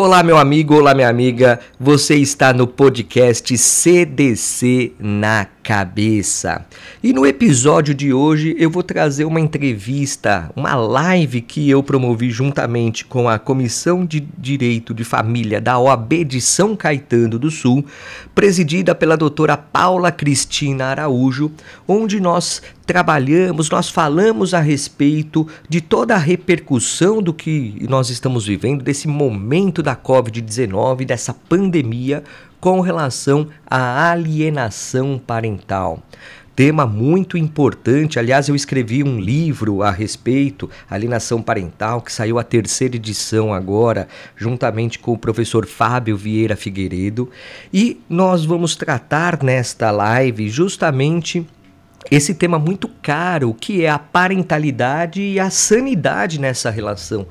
Olá, meu amigo, olá, minha amiga. Você está no podcast CDC na Cabeça. E no episódio de hoje eu vou trazer uma entrevista, uma live que eu promovi juntamente com a Comissão de Direito de Família da OAB de São Caetano do Sul, presidida pela doutora Paula Cristina Araújo, onde nós trabalhamos, nós falamos a respeito de toda a repercussão do que nós estamos vivendo, desse momento da Covid-19, dessa pandemia, com relação à alienação parental. Tema muito importante, aliás, eu escrevi um livro a respeito, Alienação Parental, que saiu a terceira edição agora, juntamente com o professor Fábio Vieira Figueiredo, e nós vamos tratar nesta live justamente esse tema muito caro, que é a parentalidade e a sanidade nessa relação.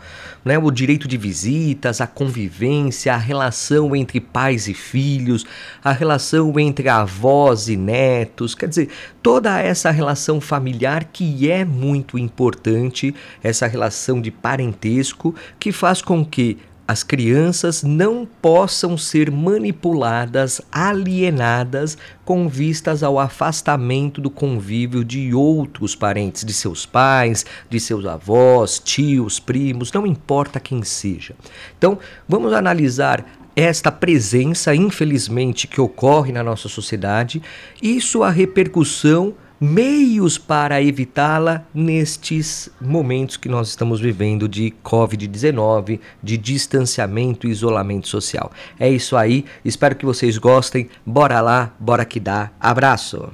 Né? O direito de visitas, a convivência, a relação entre pais e filhos, a relação entre avós e netos, quer dizer, toda essa relação familiar que é muito importante, essa relação de parentesco que faz com que as crianças não possam ser manipuladas, alienadas com vistas ao afastamento do convívio de outros parentes, de seus pais, de seus avós, tios, primos, não importa quem seja. Então, vamos analisar esta presença, infelizmente, que ocorre na nossa sociedade e sua repercussão meios para evitá-la nestes momentos que nós estamos vivendo de Covid-19, de distanciamento e isolamento social. É isso aí, espero que vocês gostem. Bora lá, bora que dá. Abraço!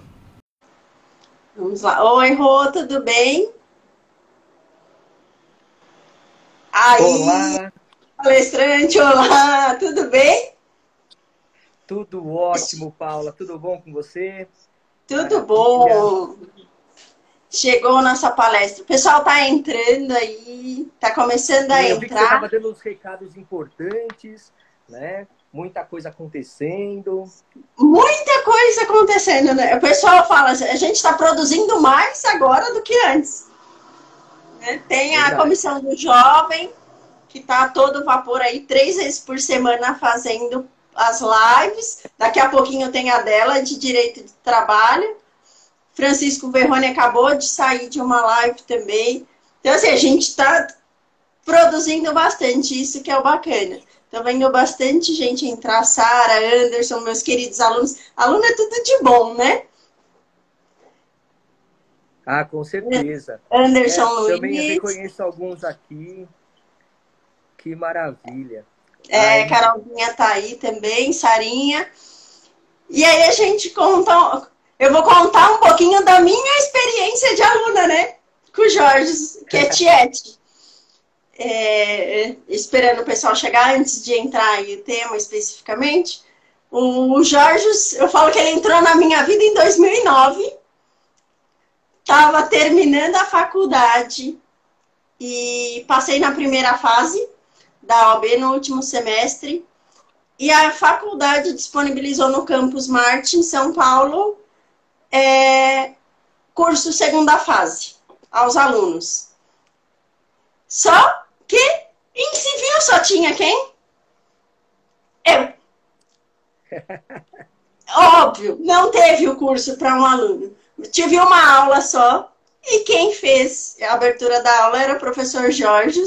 Vamos lá. Oi, Rô, tudo bem? Aí, olá. palestrante, olá, tudo bem? Tudo ótimo, Paula. Tudo bom com você? Tudo bom? Chegou nossa palestra. O pessoal está entrando aí, está começando a eu entrar. estava dando uns recados importantes, né? Muita coisa acontecendo. Muita coisa acontecendo, né? O pessoal fala, a gente está produzindo mais agora do que antes. Né? Tem a comissão do jovem, que está todo vapor aí, três vezes por semana fazendo as lives. Daqui a pouquinho tem a dela de direito de trabalho. Francisco Verrone acabou de sair de uma live também. Então, assim, a gente está produzindo bastante, isso que é o bacana. Então, vendo bastante gente entrar, Sara, Anderson, meus queridos alunos. Aluno é tudo de bom, né? Ah, com certeza. Anderson é, Luiz. Também reconheço alguns aqui. Que maravilha. É, Carolzinha tá aí também, Sarinha. E aí a gente conta. Eu vou contar um pouquinho da minha experiência de aluna, né? Com o Jorge, que é Tiete. É, esperando o pessoal chegar antes de entrar aí o tema especificamente. O Jorge, eu falo que ele entrou na minha vida em 2009. Estava terminando a faculdade e passei na primeira fase da OAB no último semestre. E a faculdade disponibilizou no campus Marte, em São Paulo, é, curso segunda fase aos alunos. Só que em civil só tinha quem? Eu. Óbvio, não teve o curso para um aluno. Tive uma aula só e quem fez a abertura da aula era o professor Jorge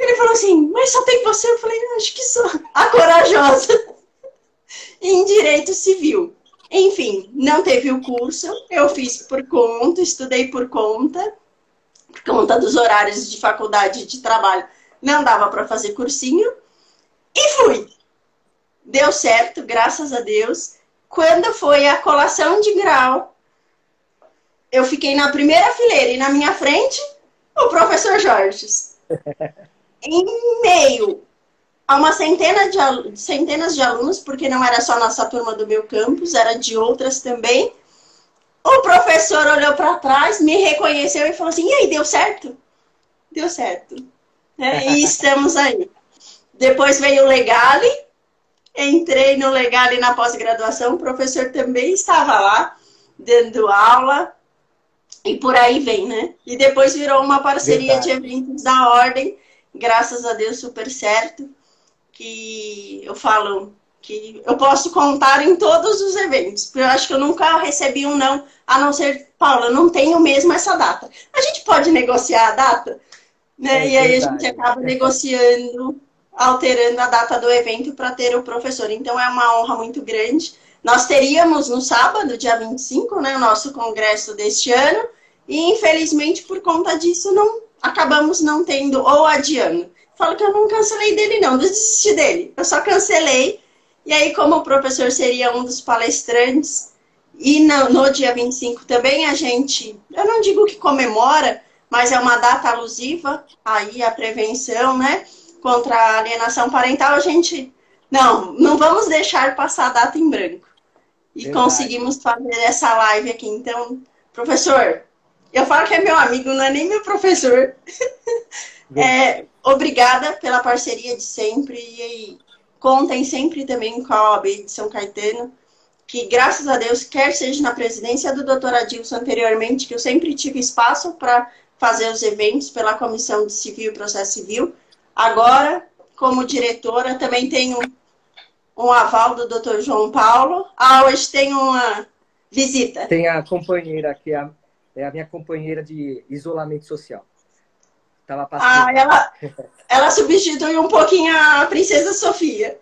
ele falou assim, mas só tem você? Eu falei, acho que sou a corajosa em direito civil. Enfim, não teve o curso, eu fiz por conta, estudei por conta, por conta dos horários de faculdade de trabalho, não dava para fazer cursinho, e fui. Deu certo, graças a Deus. Quando foi a colação de grau, eu fiquei na primeira fileira e na minha frente, o professor Jorge. em meio a uma centena de, centenas de alunos, porque não era só nossa turma do meu campus, era de outras também. O professor olhou para trás, me reconheceu e falou assim: e aí, deu certo? Deu certo. É, e estamos aí. Depois veio o Legale, entrei no Legale na pós-graduação, o professor também estava lá, dando aula, e por aí vem, né? E depois virou uma parceria Verdade. de eventos da ordem graças a Deus super certo. que eu falo que eu posso contar em todos os eventos. Eu acho que eu nunca recebi um não, a não ser, Paula, eu não tenho mesmo essa data. A gente pode negociar a data, né? É e aí a gente acaba negociando, alterando a data do evento para ter o professor. Então é uma honra muito grande. Nós teríamos no sábado, dia 25, né, o nosso congresso deste ano, e infelizmente por conta disso não acabamos não tendo ou adiando. Falo que eu não cancelei dele não, desisti dele. Eu só cancelei e aí, como o professor seria um dos palestrantes, e no, no dia 25 também a gente, eu não digo que comemora, mas é uma data alusiva, aí a prevenção, né, contra a alienação parental, a gente, não, não vamos deixar passar a data em branco. E Verdade. conseguimos fazer essa live aqui. Então, professor, eu falo que é meu amigo, não é nem meu professor. é, obrigada pela parceria de sempre. E Contem sempre também com a OAB de São Caetano, que graças a Deus, quer seja na presidência do doutor Adilson anteriormente, que eu sempre tive espaço para fazer os eventos pela Comissão de Civil e Processo Civil. Agora, como diretora, também tenho um aval do doutor João Paulo. Ah, hoje tem uma visita. Tem a companheira aqui, é, é a minha companheira de isolamento social. Tava passando. Ah, ela, ela substitui um pouquinho a Princesa Sofia.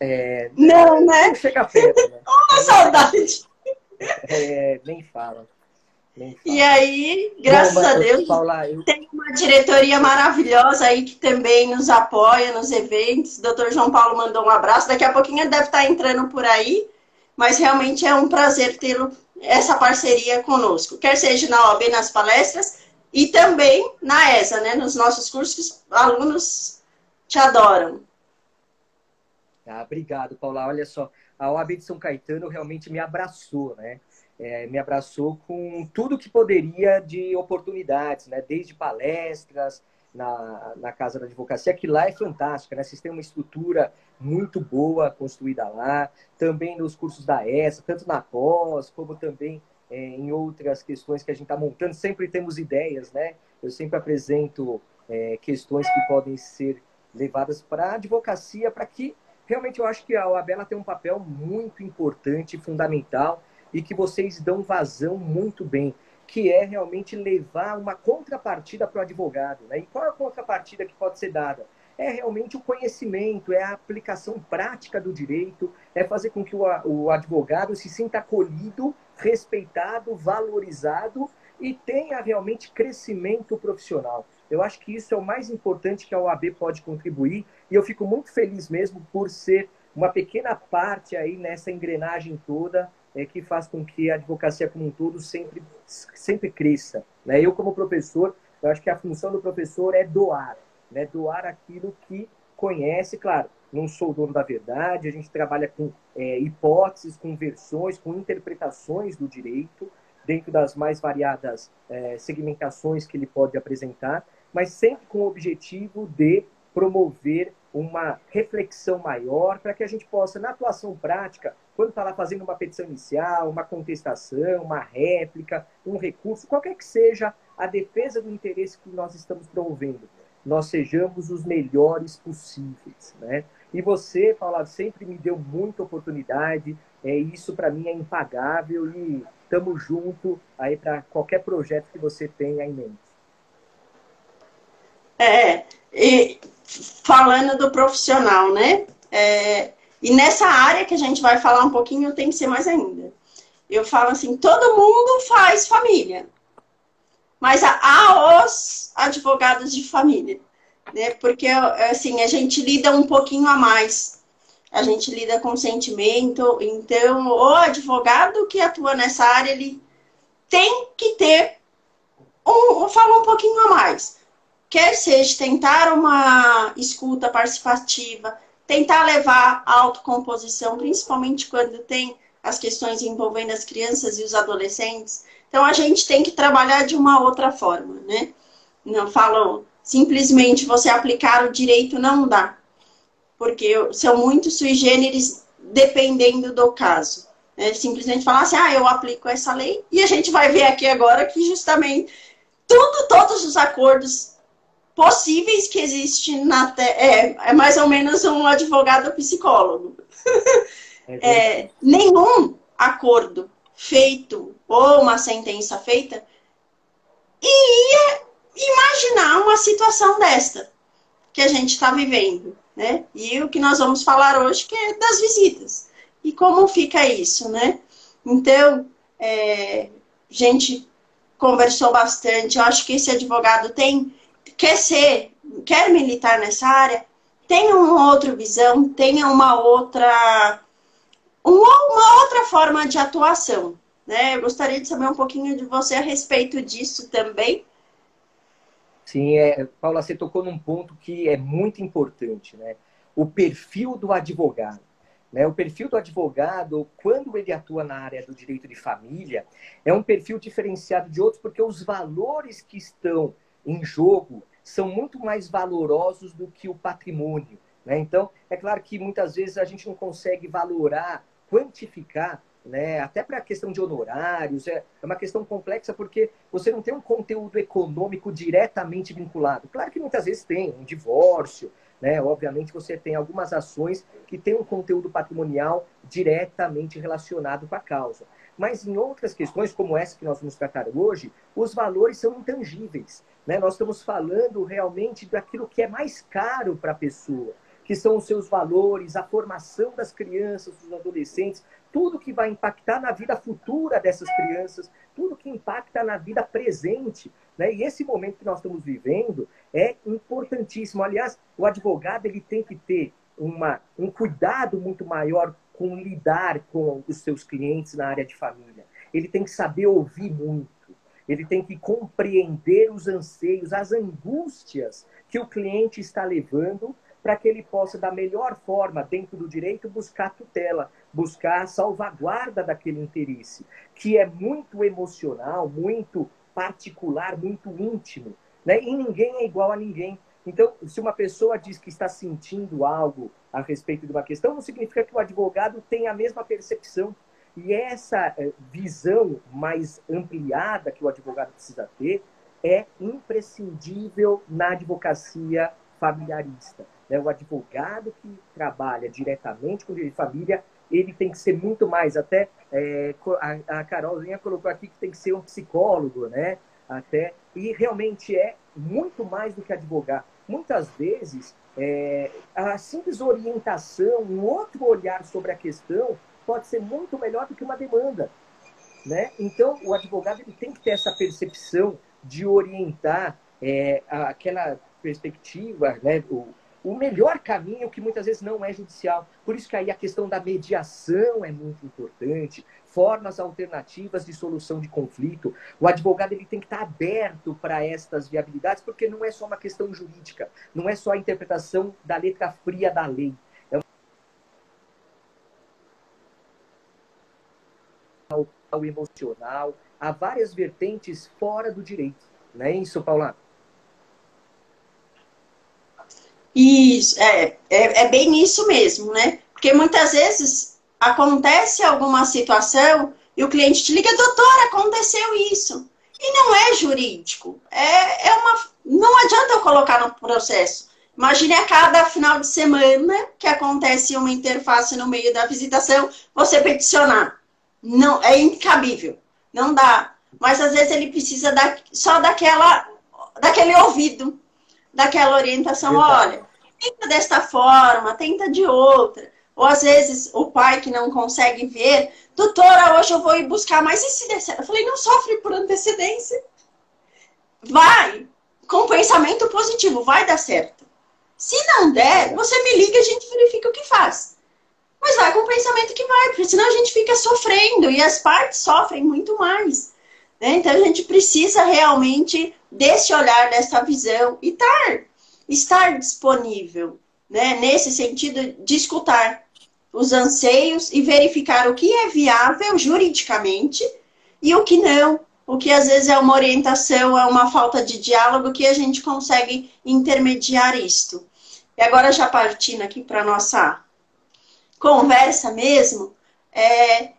É, não, né? Não chega perto. Né? Uma saudade. É, nem fala. E aí, graças Bom, a Deus, Paula, eu... tem uma diretoria maravilhosa aí que também nos apoia nos eventos. O doutor João Paulo mandou um abraço. Daqui a pouquinho deve estar entrando por aí. Mas realmente é um prazer ter essa parceria conosco. Quer seja na OAB, nas palestras, e também na ESA, né? Nos nossos cursos, alunos te adoram. Ah, obrigado, Paula. Olha só, a OAB de São Caetano realmente me abraçou, né? É, me abraçou com tudo que poderia de oportunidades, né? Desde palestras na, na Casa da Advocacia, que lá é fantástica, né? Vocês têm uma estrutura muito boa construída lá, também nos cursos da ESA, tanto na pós, como também é, em outras questões que a gente está montando, sempre temos ideias, né? Eu sempre apresento é, questões que podem ser levadas para a advocacia, para que realmente eu acho que a OAB tem um papel muito importante, fundamental, e que vocês dão vazão muito bem, que é realmente levar uma contrapartida para o advogado. Né? E qual é a contrapartida que pode ser dada? É realmente o conhecimento, é a aplicação prática do direito, é fazer com que o, o advogado se sinta acolhido, respeitado, valorizado e tenha realmente crescimento profissional. Eu acho que isso é o mais importante que a OAB pode contribuir e eu fico muito feliz mesmo por ser uma pequena parte aí nessa engrenagem toda é, que faz com que a advocacia como um todo sempre, sempre cresça. Né? Eu, como professor, eu acho que a função do professor é doar né? doar aquilo que conhece, claro, não sou dono da verdade, a gente trabalha com é, hipóteses, com versões, com interpretações do direito, dentro das mais variadas é, segmentações que ele pode apresentar, mas sempre com o objetivo de promover uma reflexão maior para que a gente possa, na atuação prática, quando está lá fazendo uma petição inicial, uma contestação, uma réplica, um recurso, qualquer que seja a defesa do interesse que nós estamos promovendo, nós sejamos os melhores possíveis, né? E você, Paula, sempre me deu muita oportunidade, é, isso para mim é impagável e estamos junto aí para qualquer projeto que você tenha em mente. É, e falando do profissional, né? É, e nessa área que a gente vai falar um pouquinho, tem que ser mais ainda. Eu falo assim, todo mundo faz família mas há os advogados de família, né? Porque assim a gente lida um pouquinho a mais, a gente lida com sentimento, então o advogado que atua nessa área ele tem que ter um, fala um pouquinho a mais, quer seja tentar uma escuta participativa, tentar levar a autocomposição, principalmente quando tem as questões envolvendo as crianças e os adolescentes. Então a gente tem que trabalhar de uma outra forma, né? Não falo simplesmente você aplicar o direito não dá, porque são muito sui generis dependendo do caso. Né? Simplesmente falar assim, ah, eu aplico essa lei e a gente vai ver aqui agora que justamente tudo, todos os acordos possíveis que existe na te... é, é mais ou menos um advogado psicólogo. É, é, nenhum acordo feito ou uma sentença feita iria imaginar uma situação desta que a gente está vivendo, né? E o que nós vamos falar hoje que é das visitas e como fica isso, né? Então, é, a gente conversou bastante. Eu acho que esse advogado tem quer ser, quer militar nessa área, tem uma outra visão, tenha uma outra uma, uma outra forma de atuação. Né? Eu gostaria de saber um pouquinho de você a respeito disso também. Sim, é, Paula, você tocou num ponto que é muito importante, né? O perfil do advogado. Né? O perfil do advogado, quando ele atua na área do direito de família, é um perfil diferenciado de outros, porque os valores que estão em jogo são muito mais valorosos do que o patrimônio. Né? Então, é claro que muitas vezes a gente não consegue valorar, quantificar, né? até para a questão de honorários, é, é uma questão complexa porque você não tem um conteúdo econômico diretamente vinculado. Claro que muitas vezes tem um divórcio, né? Obviamente você tem algumas ações que têm um conteúdo patrimonial diretamente relacionado com a causa. Mas em outras questões, como essa que nós vamos tratar hoje, os valores são intangíveis. Né? Nós estamos falando realmente daquilo que é mais caro para a pessoa, que são os seus valores, a formação das crianças, dos adolescentes, tudo que vai impactar na vida futura dessas crianças, tudo que impacta na vida presente. Né? E esse momento que nós estamos vivendo é importantíssimo. Aliás, o advogado ele tem que ter uma, um cuidado muito maior com lidar com os seus clientes na área de família. Ele tem que saber ouvir muito ele tem que compreender os anseios, as angústias que o cliente está levando para que ele possa, da melhor forma, dentro do direito, buscar tutela, buscar a salvaguarda daquele interesse, que é muito emocional, muito particular, muito íntimo. Né? E ninguém é igual a ninguém. Então, se uma pessoa diz que está sentindo algo a respeito de uma questão, não significa que o advogado tem a mesma percepção. E essa eh, visão mais ampliada que o advogado precisa ter é imprescindível na advocacia familiarista. Né? O advogado que trabalha diretamente com o direito de família, ele tem que ser muito mais. Até é, a, a Carolzinha colocou aqui que tem que ser um psicólogo, né? Até, e realmente é muito mais do que advogar. Muitas vezes, é, a simples orientação, um outro olhar sobre a questão, pode ser muito melhor do que uma demanda. Né? Então, o advogado ele tem que ter essa percepção de orientar é, aquela perspectiva, né? o, o melhor caminho que muitas vezes não é judicial. Por isso que aí a questão da mediação é muito importante, formas alternativas de solução de conflito. O advogado ele tem que estar aberto para estas viabilidades, porque não é só uma questão jurídica, não é só a interpretação da letra fria da lei. o emocional, há várias vertentes fora do direito. Não é isso, Paula? Isso, é, é, é bem isso mesmo, né? Porque muitas vezes acontece alguma situação e o cliente te liga, doutor, aconteceu isso. E não é jurídico. É, é uma. Não adianta eu colocar no processo. Imagine a cada final de semana que acontece uma interface no meio da visitação, você peticionar. Não, é incabível. Não dá. Mas às vezes ele precisa da, só daquela, daquele ouvido, daquela orientação. Verdade. Olha, tenta desta forma, tenta de outra. Ou às vezes o pai que não consegue ver, doutora, hoje eu vou ir buscar, mas e se der certo? Eu falei, não sofre por antecedência. Vai, com pensamento positivo, vai dar certo. Se não der, você me liga e a gente verifica o que faz. Mas vai com o pensamento que vai, porque senão a gente fica sofrendo e as partes sofrem muito mais. Né? Então a gente precisa realmente desse olhar, dessa visão e estar, estar disponível, né? nesse sentido de escutar os anseios e verificar o que é viável juridicamente e o que não, o que às vezes é uma orientação, é uma falta de diálogo que a gente consegue intermediar isto. E agora já partindo aqui para nossa conversa mesmo, é,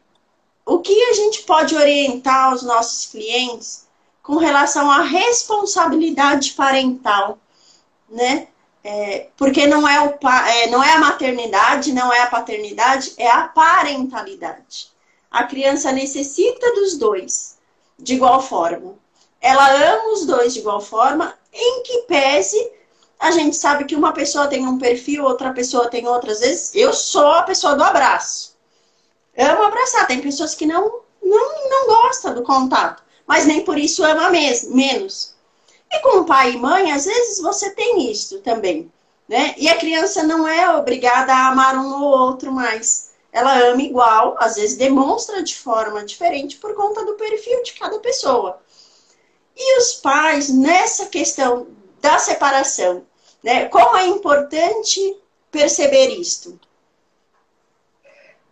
o que a gente pode orientar os nossos clientes com relação à responsabilidade parental né? É, porque não é, o, é, não é a maternidade, não é a paternidade, é a parentalidade. A criança necessita dos dois de igual forma. Ela ama os dois de igual forma, em que pese a gente sabe que uma pessoa tem um perfil, outra pessoa tem outras vezes. Eu sou a pessoa do abraço. Amo abraçar. Tem pessoas que não, não, não gostam do contato, mas nem por isso ama mes menos. E com pai e mãe, às vezes você tem isso também, né? E a criança não é obrigada a amar um ou outro mais. Ela ama igual, às vezes demonstra de forma diferente por conta do perfil de cada pessoa. E os pais, nessa questão da separação, né? Como é importante perceber isto?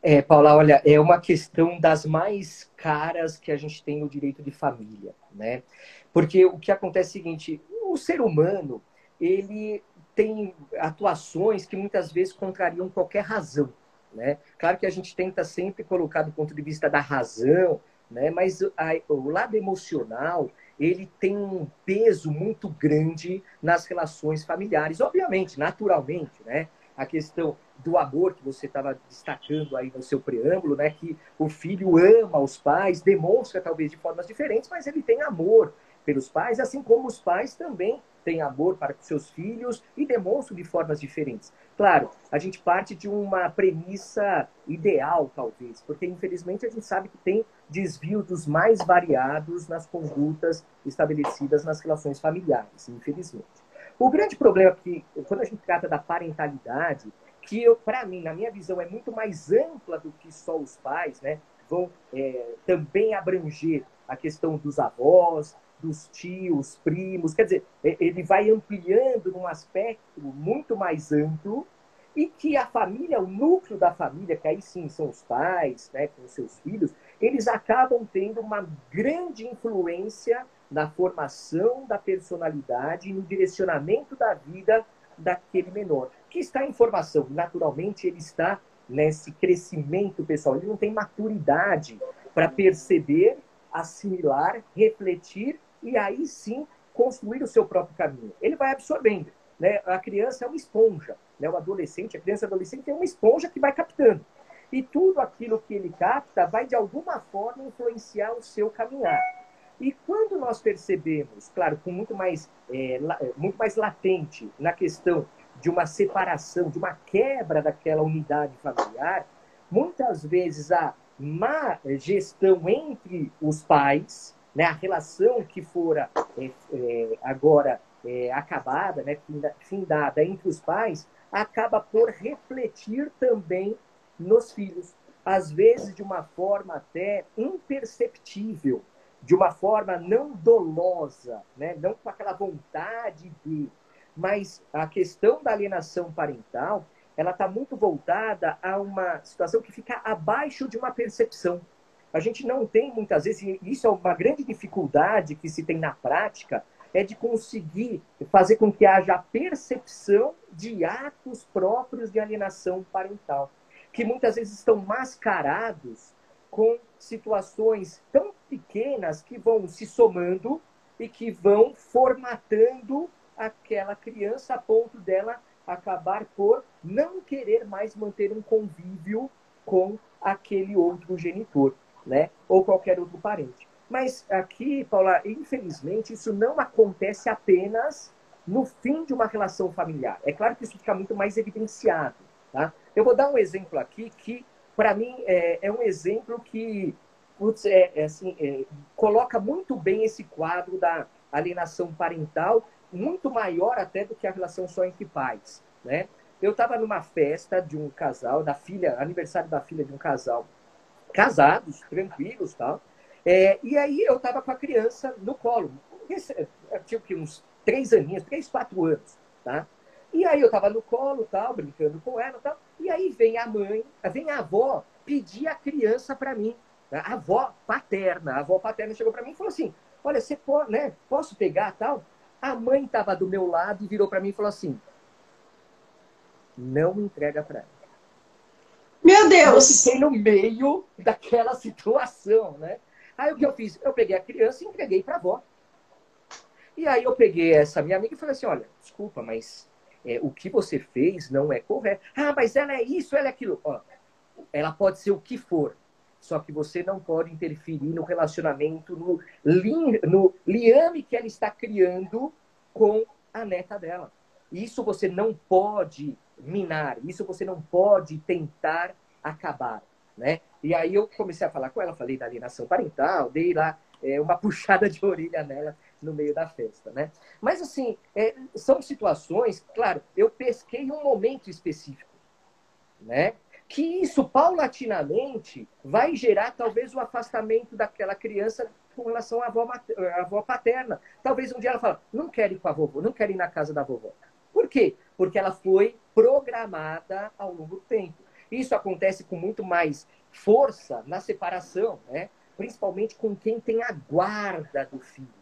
É, Paula, olha, é uma questão das mais caras que a gente tem no direito de família, né? Porque o que acontece é o seguinte, o ser humano, ele tem atuações que muitas vezes contrariam qualquer razão, né? Claro que a gente tenta sempre colocar do ponto de vista da razão, né? Mas a, o lado emocional, ele tem um peso muito grande nas relações familiares, obviamente, naturalmente, né? A questão do amor que você estava destacando aí no seu preâmbulo, né? Que o filho ama os pais, demonstra talvez de formas diferentes, mas ele tem amor pelos pais, assim como os pais também têm amor para seus filhos e demonstram de formas diferentes. Claro, a gente parte de uma premissa ideal, talvez, porque infelizmente a gente sabe que tem desvio dos mais variados nas condutas estabelecidas nas relações familiares, infelizmente. O grande problema é que, quando a gente trata da parentalidade, que para mim, na minha visão, é muito mais ampla do que só os pais, né? Vão é, também abranger a questão dos avós, dos tios, primos, quer dizer, ele vai ampliando num aspecto muito mais amplo e que a família, o núcleo da família, que aí sim são os pais, né, com seus filhos, eles acabam tendo uma grande influência na formação da personalidade e no direcionamento da vida daquele menor, que está em formação. Naturalmente, ele está nesse crescimento pessoal, ele não tem maturidade para perceber, assimilar, refletir e aí sim construir o seu próprio caminho. Ele vai absorvendo. Né? A criança é uma esponja, né? o adolescente, a criança adolescente é uma esponja que vai captando. E tudo aquilo que ele capta vai de alguma forma influenciar o seu caminhar. E quando nós percebemos, claro, com muito mais, é, muito mais latente na questão de uma separação, de uma quebra daquela unidade familiar, muitas vezes a má gestão entre os pais, né, a relação que fora é, é, agora é, acabada, né, findada entre os pais, acaba por refletir também nos filhos, às vezes de uma forma até imperceptível, de uma forma não dolosa, né, não com aquela vontade de, mas a questão da alienação parental, ela está muito voltada a uma situação que fica abaixo de uma percepção. A gente não tem muitas vezes, e isso é uma grande dificuldade que se tem na prática, é de conseguir fazer com que haja a percepção de atos próprios de alienação parental, que muitas vezes estão mascarados com situações tão pequenas que vão se somando e que vão formatando aquela criança a ponto dela acabar por não querer mais manter um convívio com aquele outro genitor né? Ou qualquer outro parente. Mas aqui, Paula, infelizmente, isso não acontece apenas no fim de uma relação familiar. É claro que isso fica muito mais evidenciado. Tá? Eu vou dar um exemplo aqui que, para mim, é, é, um exemplo que putz, é, é assim, é, coloca muito bem esse quadro da alienação parental, muito maior até do que a relação só entre pais. Né? Eu estava numa festa de um casal, da filha, aniversário da filha de um casal casados, tranquilos tal. É, e aí eu estava com a criança no colo. Eu tinha que, uns três aninhos, três, quatro anos, tá? E aí eu estava no colo, tal, brincando com ela, tal. E aí vem a mãe, vem a avó pedir a criança para mim. Tá? A avó paterna, a avó paterna chegou para mim e falou assim: "Olha, você pode, né? Posso pegar, tal?" A mãe estava do meu lado e virou para mim e falou assim: "Não entrega para ela." Meu Deus! Eu fiquei no meio daquela situação, né? Aí o que eu fiz? Eu peguei a criança e entreguei para a avó. E aí eu peguei essa minha amiga e falei assim, olha, desculpa, mas é, o que você fez não é correto. Ah, mas ela é isso, ela é aquilo. Ó, ela pode ser o que for, só que você não pode interferir no relacionamento, no, li, no liame que ela está criando com a neta dela. Isso você não pode minar, isso você não pode tentar acabar, né? E aí eu comecei a falar com ela, falei da alienação parental, dei lá é, uma puxada de orelha nela no meio da festa, né? Mas assim, é, são situações, claro, eu pesquei um momento específico, né? Que isso paulatinamente vai gerar talvez o afastamento daquela criança com relação à avó, à avó paterna. Talvez um dia ela fala, não quero ir com a vovó, não quero ir na casa da vovó. Por quê? Porque ela foi programada ao longo do tempo. Isso acontece com muito mais força na separação, né? principalmente com quem tem a guarda do filho.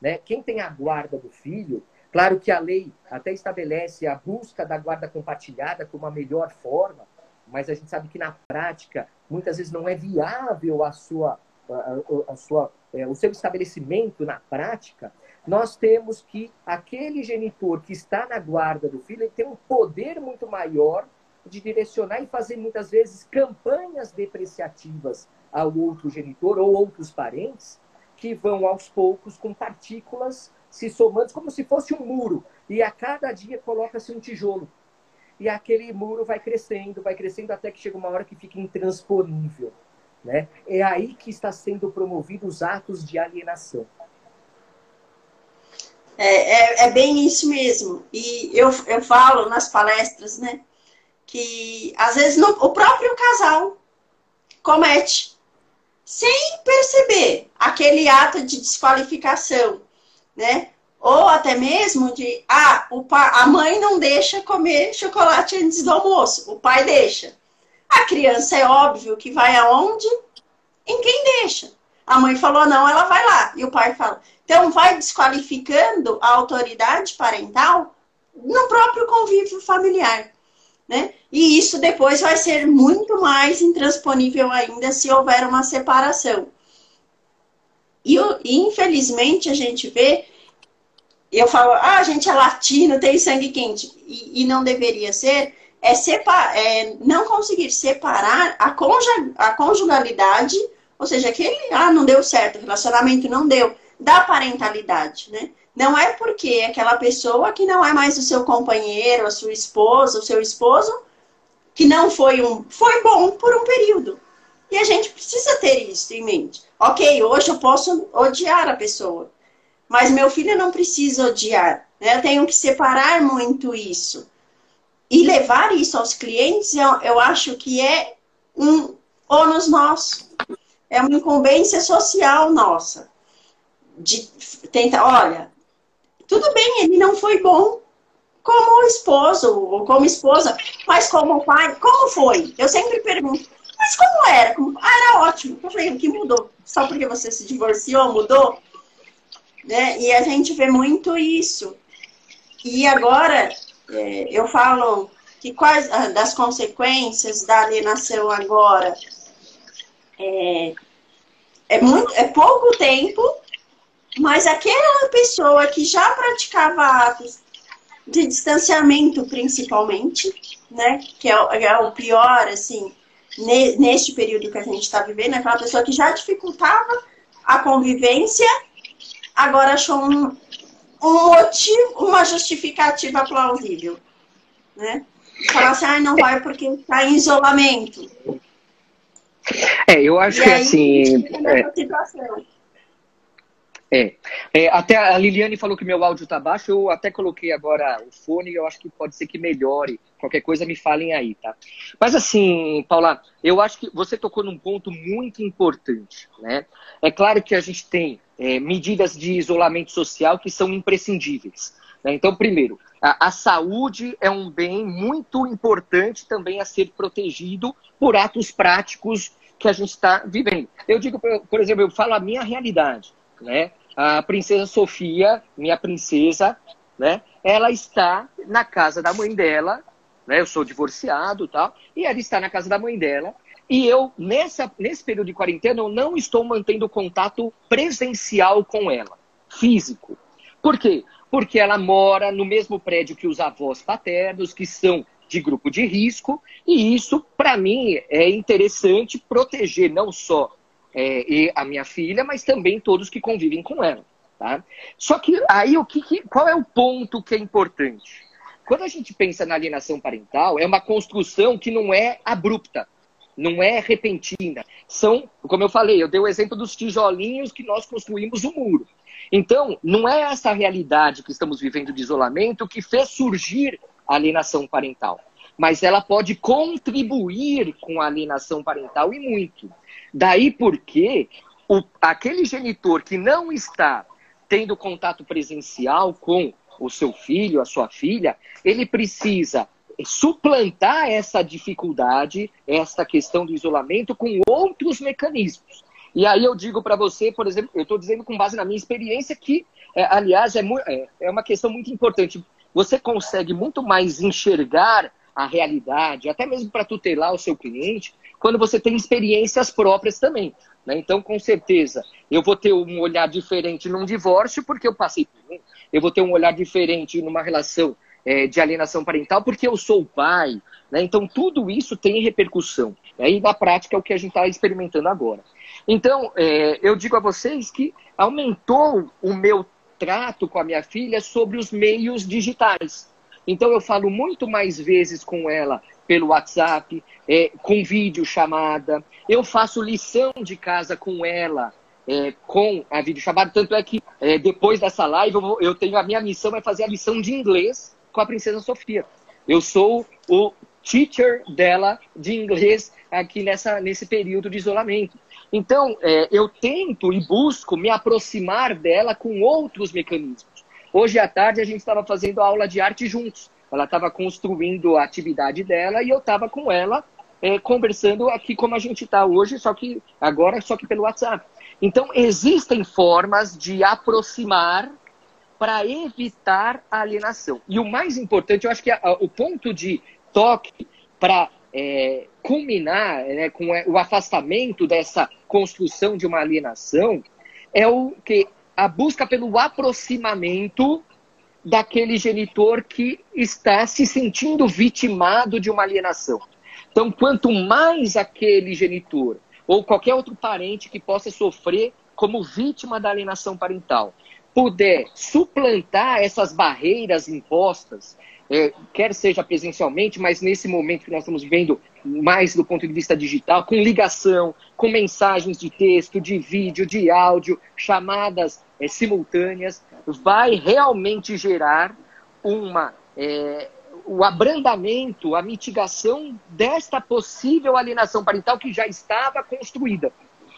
Né? Quem tem a guarda do filho, claro que a lei até estabelece a busca da guarda compartilhada como a melhor forma, mas a gente sabe que na prática muitas vezes não é viável a sua, a, a sua, é, o seu estabelecimento na prática. Nós temos que aquele genitor que está na guarda do filho ele tem um poder muito maior de direcionar e fazer muitas vezes campanhas depreciativas ao outro genitor ou outros parentes que vão aos poucos com partículas se somando como se fosse um muro e a cada dia coloca-se um tijolo e aquele muro vai crescendo, vai crescendo até que chega uma hora que fica intransponível, né? É aí que está sendo promovidos os atos de alienação. É, é, é, bem isso mesmo. E eu, eu falo nas palestras, né? Que às vezes no, o próprio casal comete sem perceber aquele ato de desqualificação, né? Ou até mesmo de, ah, o pai, a mãe não deixa comer chocolate antes do almoço, o pai deixa. A criança é óbvio que vai aonde? Em quem deixa. A mãe falou não, ela vai lá. E o pai fala. Então, vai desqualificando a autoridade parental no próprio convívio familiar. Né? E isso depois vai ser muito mais intransponível ainda se houver uma separação. E infelizmente a gente vê, eu falo, ah, a gente é latino, tem sangue quente, e, e não deveria ser, é, separ, é não conseguir separar a, conja, a conjugalidade, ou seja, aquele, ah, não deu certo, relacionamento não deu, da parentalidade, né? Não é porque aquela pessoa que não é mais o seu companheiro, a sua esposa, o seu esposo, que não foi um. Foi bom por um período. E a gente precisa ter isso em mente. Ok, hoje eu posso odiar a pessoa, mas meu filho não precisa odiar. Né? Eu tenho que separar muito isso. E levar isso aos clientes, eu, eu acho que é um ônus nosso. É uma incumbência social nossa. De tentar, olha, tudo bem, ele não foi bom como esposo ou como esposa, mas como pai, como foi? Eu sempre pergunto, mas como era? Ah, era ótimo. Eu falei, o que mudou? Só porque você se divorciou, mudou? Né? E a gente vê muito isso. E agora, é, eu falo que quais ah, das consequências da alienação agora é, é, muito, é pouco tempo mas aquela pessoa que já praticava atos de distanciamento, principalmente, né? Que é, é o pior, assim, ne, neste período que a gente está vivendo, aquela pessoa que já dificultava a convivência, agora achou um, um motivo, uma justificativa plausível, né? Falar assim, ah, não vai porque está em isolamento. É, eu acho e que aí, assim. É... É. é. Até a Liliane falou que meu áudio tá baixo, eu até coloquei agora o fone, eu acho que pode ser que melhore. Qualquer coisa me falem aí, tá? Mas assim, Paula, eu acho que você tocou num ponto muito importante, né? É claro que a gente tem é, medidas de isolamento social que são imprescindíveis. Né? Então, primeiro, a, a saúde é um bem muito importante também a ser protegido por atos práticos que a gente está vivendo. Eu digo, por exemplo, eu falo a minha realidade né? A princesa Sofia, minha princesa, né? Ela está na casa da mãe dela, né? Eu sou divorciado, tal, e ela está na casa da mãe dela. E eu nessa nesse período de quarentena eu não estou mantendo contato presencial com ela, físico. Por quê? Porque ela mora no mesmo prédio que os avós paternos, que são de grupo de risco, e isso, para mim, é interessante proteger não só é, a minha filha, mas também todos que convivem com ela. Tá? Só que aí o que, que, qual é o ponto que é importante? Quando a gente pensa na alienação parental, é uma construção que não é abrupta, não é repentina. São, como eu falei, eu dei o exemplo dos tijolinhos que nós construímos o muro. Então, não é essa realidade que estamos vivendo de isolamento que fez surgir a alienação parental. Mas ela pode contribuir com a alienação parental e muito. Daí porque o, aquele genitor que não está tendo contato presencial com o seu filho, a sua filha, ele precisa suplantar essa dificuldade, essa questão do isolamento com outros mecanismos. E aí eu digo para você, por exemplo, eu estou dizendo com base na minha experiência que, é, aliás, é, é, é uma questão muito importante. Você consegue muito mais enxergar a realidade, até mesmo para tutelar o seu cliente, quando você tem experiências próprias também. Né? Então, com certeza, eu vou ter um olhar diferente num divórcio, porque eu passei por um. Eu vou ter um olhar diferente numa relação é, de alienação parental, porque eu sou pai. Né? Então, tudo isso tem repercussão. Né? E na prática é o que a gente está experimentando agora. Então, é, eu digo a vocês que aumentou o meu trato com a minha filha sobre os meios digitais. Então, eu falo muito mais vezes com ela pelo WhatsApp, é, com vídeo chamada. Eu faço lição de casa com ela, é, com a videochamada. Tanto é que é, depois dessa live eu, vou, eu, tenho a minha missão é fazer a lição de inglês com a princesa Sofia. Eu sou o teacher dela de inglês aqui nessa, nesse período de isolamento. Então, é, eu tento e busco me aproximar dela com outros mecanismos. Hoje à tarde a gente estava fazendo aula de arte juntos. Ela estava construindo a atividade dela e eu estava com ela é, conversando aqui como a gente está hoje, só que agora só que pelo WhatsApp. Então existem formas de aproximar para evitar a alienação. E o mais importante, eu acho que a, a, o ponto de toque para é, culminar né, com o afastamento dessa construção de uma alienação é o que a busca pelo aproximamento daquele genitor que está se sentindo vitimado de uma alienação. Então, quanto mais aquele genitor ou qualquer outro parente que possa sofrer como vítima da alienação parental puder suplantar essas barreiras impostas, é, quer seja presencialmente, mas nesse momento que nós estamos vivendo mais do ponto de vista digital, com ligação, com mensagens de texto, de vídeo, de áudio, chamadas é, simultâneas, vai realmente gerar uma é, o abrandamento, a mitigação desta possível alienação parental que já estava construída,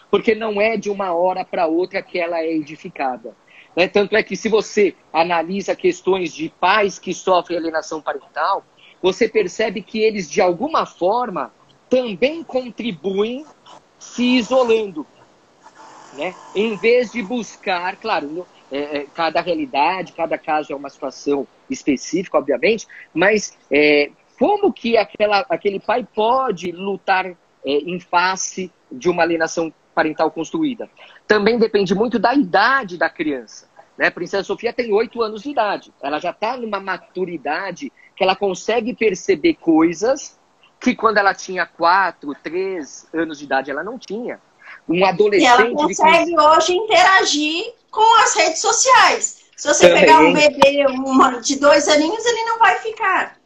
porque não é de uma hora para outra que ela é edificada. Né? Tanto é que se você analisa questões de pais que sofrem alienação parental, você percebe que eles, de alguma forma, também contribuem se isolando. Né? Em vez de buscar, claro, é, é, cada realidade, cada caso é uma situação específica, obviamente, mas é, como que aquela, aquele pai pode lutar é, em face de uma alienação parental construída? Também depende muito da idade da criança. Né? A Princesa Sofia tem oito anos de idade. Ela já está numa maturidade que ela consegue perceber coisas que quando ela tinha quatro, três anos de idade ela não tinha. Um adolescente. E ela consegue hoje interagir com as redes sociais. Se você Também. pegar um bebê uma, de dois aninhos, ele não vai ficar.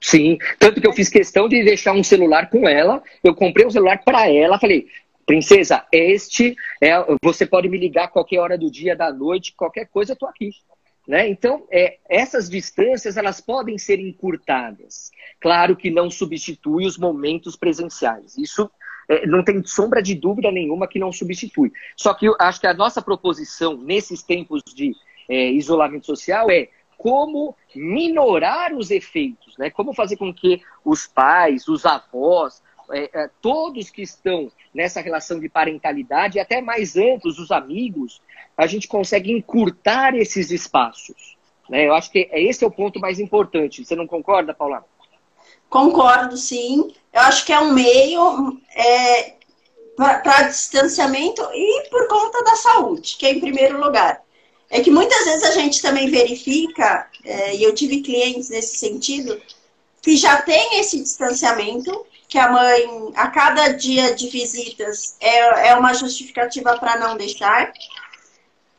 Sim, tanto que eu fiz questão de deixar um celular com ela. Eu comprei um celular para ela. Falei, princesa, este é. Você pode me ligar qualquer hora do dia, da noite, qualquer coisa, eu tô aqui. Né? Então, é, essas distâncias elas podem ser encurtadas. Claro que não substitui os momentos presenciais. Isso é, não tem sombra de dúvida nenhuma que não substitui. Só que eu acho que a nossa proposição nesses tempos de é, isolamento social é como minorar os efeitos, né? Como fazer com que os pais, os avós, é, é, todos que estão nessa relação de parentalidade, até mais amplos, os amigos, a gente consegue encurtar esses espaços. Né? Eu acho que esse é o ponto mais importante. Você não concorda, Paula? Concordo, sim. Eu acho que é um meio é, para distanciamento e por conta da saúde, que é em primeiro lugar. é que muitas vezes a gente também verifica, é, e eu tive clientes nesse sentido, que já tem esse distanciamento, que a mãe, a cada dia de visitas, é, é uma justificativa para não deixar.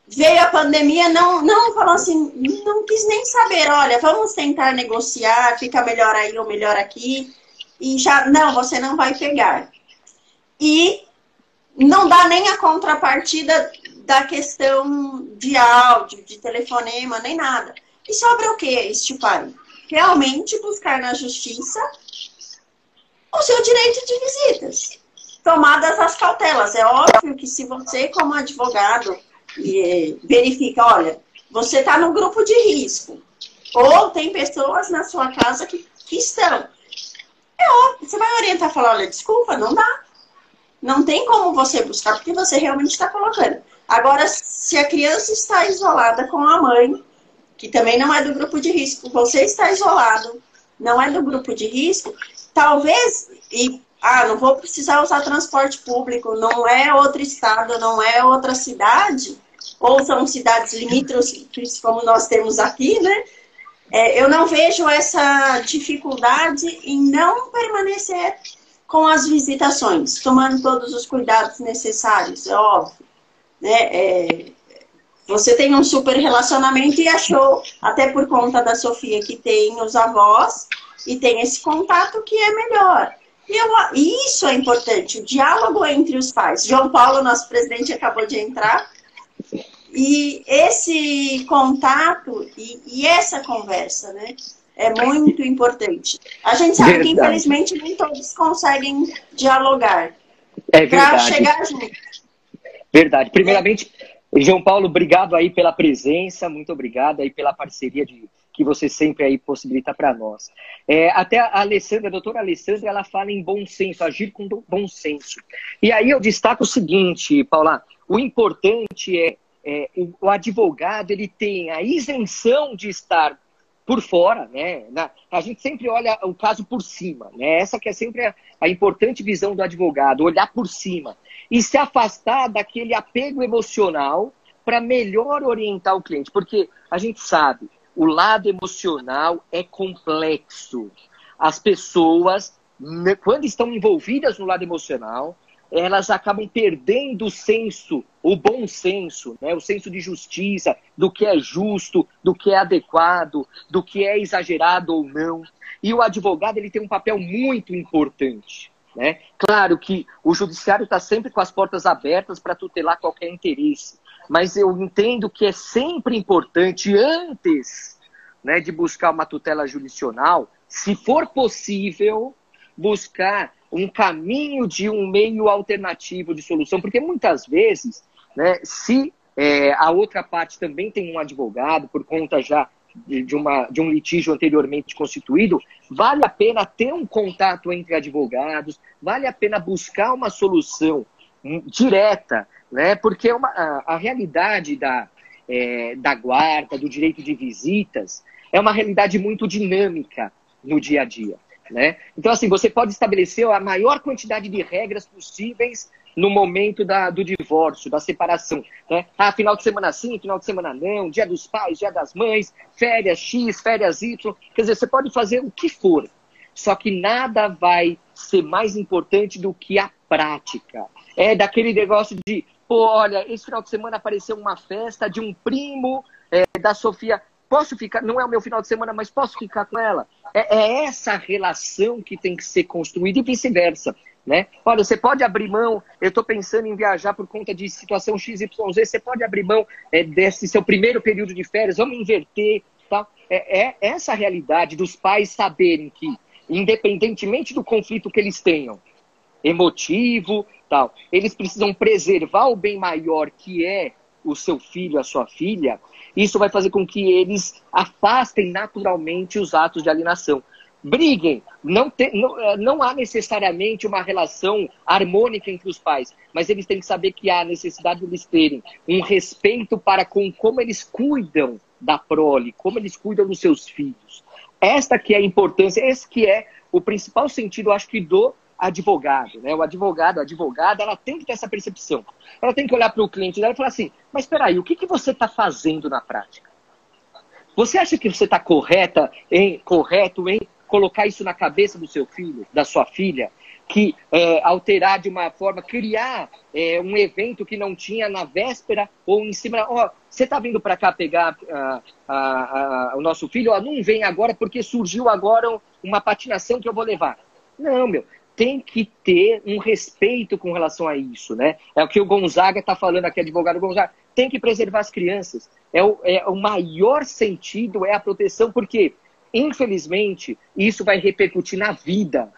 Veio a pandemia, não, não falou assim, não quis nem saber, olha, vamos tentar negociar, fica melhor aí ou melhor aqui. E já, não, você não vai pegar. E não dá nem a contrapartida da questão de áudio, de telefonema, nem nada. E sobra o que pai? Realmente buscar na justiça o seu direito de visitas. Tomadas as cautelas. É óbvio que se você, como advogado, verifica, olha, você está no grupo de risco, ou tem pessoas na sua casa que, que estão. É óbvio, você vai orientar e falar, olha, desculpa, não dá. Não tem como você buscar, porque você realmente está colocando. Agora, se a criança está isolada com a mãe, que também não é do grupo de risco, você está isolado, não é do grupo de risco, talvez, e ah, não vou precisar usar transporte público, não é outro estado, não é outra cidade, ou são cidades limítrofes, como nós temos aqui, né? É, eu não vejo essa dificuldade em não permanecer com as visitações, tomando todos os cuidados necessários, é óbvio. Né? É, você tem um super relacionamento e achou, até por conta da Sofia, que tem os avós e tem esse contato que é melhor. E eu, isso é importante, o diálogo entre os pais. João Paulo, nosso presidente, acabou de entrar. E esse contato e, e essa conversa, né? É muito importante. A gente sabe verdade. que, infelizmente, nem todos conseguem dialogar. É verdade. Para chegar junto. Verdade. Primeiramente, João Paulo, obrigado aí pela presença, muito obrigado aí pela parceria de, que você sempre aí possibilita para nós. É, até a Alessandra, a doutora Alessandra, ela fala em bom senso, agir com bom senso. E aí eu destaco o seguinte, Paula, o importante é, é o, o, advogado ele tem a isenção de estar por fora, né? Na, a gente sempre olha o caso por cima, né? Essa que é sempre a, a importante visão do advogado, olhar por cima e se afastar daquele apego emocional para melhor orientar o cliente. Porque a gente sabe, o lado emocional é complexo. As pessoas, né, quando estão envolvidas no lado emocional, elas acabam perdendo o senso, o bom senso, né? o senso de justiça, do que é justo, do que é adequado, do que é exagerado ou não. E o advogado ele tem um papel muito importante. Né? Claro que o judiciário está sempre com as portas abertas para tutelar qualquer interesse, mas eu entendo que é sempre importante, antes né, de buscar uma tutela judicional, se for possível, buscar um caminho de um meio alternativo de solução, porque muitas vezes, né, se é, a outra parte também tem um advogado, por conta já de, uma, de um litígio anteriormente constituído, vale a pena ter um contato entre advogados, vale a pena buscar uma solução direta, né? porque é uma, a, a realidade da, é, da guarda, do direito de visitas, é uma realidade muito dinâmica no dia a dia. Né? Então, assim, você pode estabelecer a maior quantidade de regras possíveis no momento da, do divórcio, da separação. Né? Ah, final de semana sim, final de semana não, dia dos pais, dia das mães, férias X, férias Y. Quer dizer, você pode fazer o que for. Só que nada vai ser mais importante do que a prática. É daquele negócio de, pô, olha, esse final de semana apareceu uma festa de um primo é, da Sofia. Posso ficar? Não é o meu final de semana, mas posso ficar com ela? É, é essa relação que tem que ser construída e vice-versa. Né? Olha, você pode abrir mão, eu estou pensando em viajar por conta de situação XYZ, você pode abrir mão é, desse seu primeiro período de férias, vamos inverter. Tá? É, é essa realidade dos pais saberem que, independentemente do conflito que eles tenham, emotivo, tal, eles precisam preservar o bem maior que é o seu filho, a sua filha, isso vai fazer com que eles afastem naturalmente os atos de alienação briguem. Não, tem, não, eh, não há necessariamente uma relação harmônica entre os pais, mas eles têm que saber que há necessidade de eles terem um respeito para com como eles cuidam da prole, como eles cuidam dos seus filhos. Esta que é a importância, esse que é o principal sentido, acho que, do advogado, né? O advogado, a advogada, ela tem que ter essa percepção. Ela tem que olhar para o cliente dela e falar assim: mas espera aí, o que, que você está fazendo na prática? Você acha que você está correta em correto em colocar isso na cabeça do seu filho, da sua filha? que é, alterar de uma forma, criar é, um evento que não tinha na véspera ou em cima. Ó, você está vindo para cá pegar uh, uh, uh, o nosso filho? Ó, não vem agora porque surgiu agora uma patinação que eu vou levar. Não, meu. Tem que ter um respeito com relação a isso, né? É o que o Gonzaga está falando aqui, advogado Gonzaga. Tem que preservar as crianças. É o, é o maior sentido é a proteção, porque, infelizmente, isso vai repercutir na vida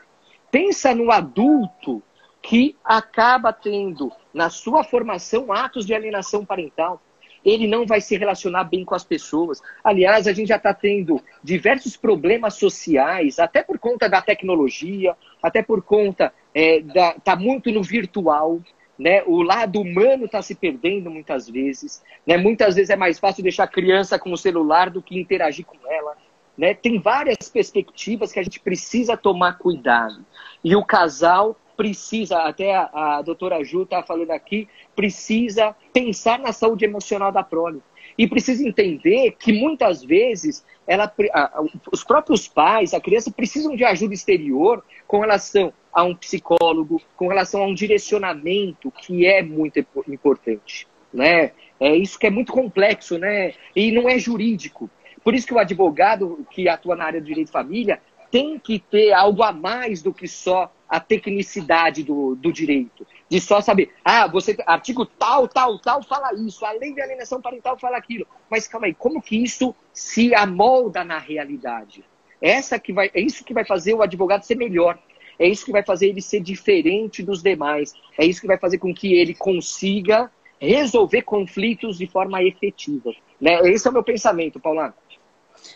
Pensa no adulto que acaba tendo na sua formação atos de alienação parental. Ele não vai se relacionar bem com as pessoas. Aliás, a gente já está tendo diversos problemas sociais, até por conta da tecnologia, até por conta é, da tá muito no virtual. Né? O lado humano está se perdendo muitas vezes. Né? Muitas vezes é mais fácil deixar a criança com o celular do que interagir com ela. Né? Tem várias perspectivas que a gente precisa tomar cuidado. E o casal precisa, até a, a doutora Ju está falando aqui, precisa pensar na saúde emocional da prole. E precisa entender que muitas vezes ela, a, os próprios pais, a criança, precisam de ajuda exterior com relação a um psicólogo, com relação a um direcionamento que é muito importante. Né? É isso que é muito complexo, né? E não é jurídico. Por isso que o advogado que atua na área do direito de família tem que ter algo a mais do que só a tecnicidade do, do direito. De só saber, ah, você, artigo tal, tal, tal fala isso, a lei de alienação parental fala aquilo. Mas calma aí, como que isso se amolda na realidade? Essa que vai, é isso que vai fazer o advogado ser melhor. É isso que vai fazer ele ser diferente dos demais. É isso que vai fazer com que ele consiga resolver conflitos de forma efetiva. Né? Esse é o meu pensamento, Paulano.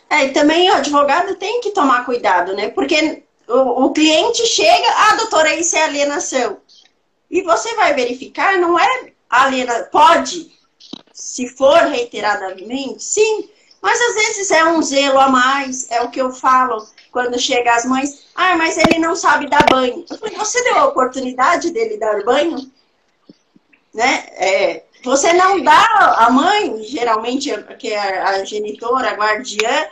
É, e também o advogado tem que tomar cuidado, né? Porque o, o cliente chega, ah, doutora, isso é alienação. E você vai verificar, não é alienação. Pode, se for reiteradamente, sim. Mas às vezes é um zelo a mais, é o que eu falo quando chega as mães. Ah, mas ele não sabe dar banho. Eu falei, você deu a oportunidade dele dar banho? Né? É, você não dá a mãe, geralmente, que é a genitora, a guardiã,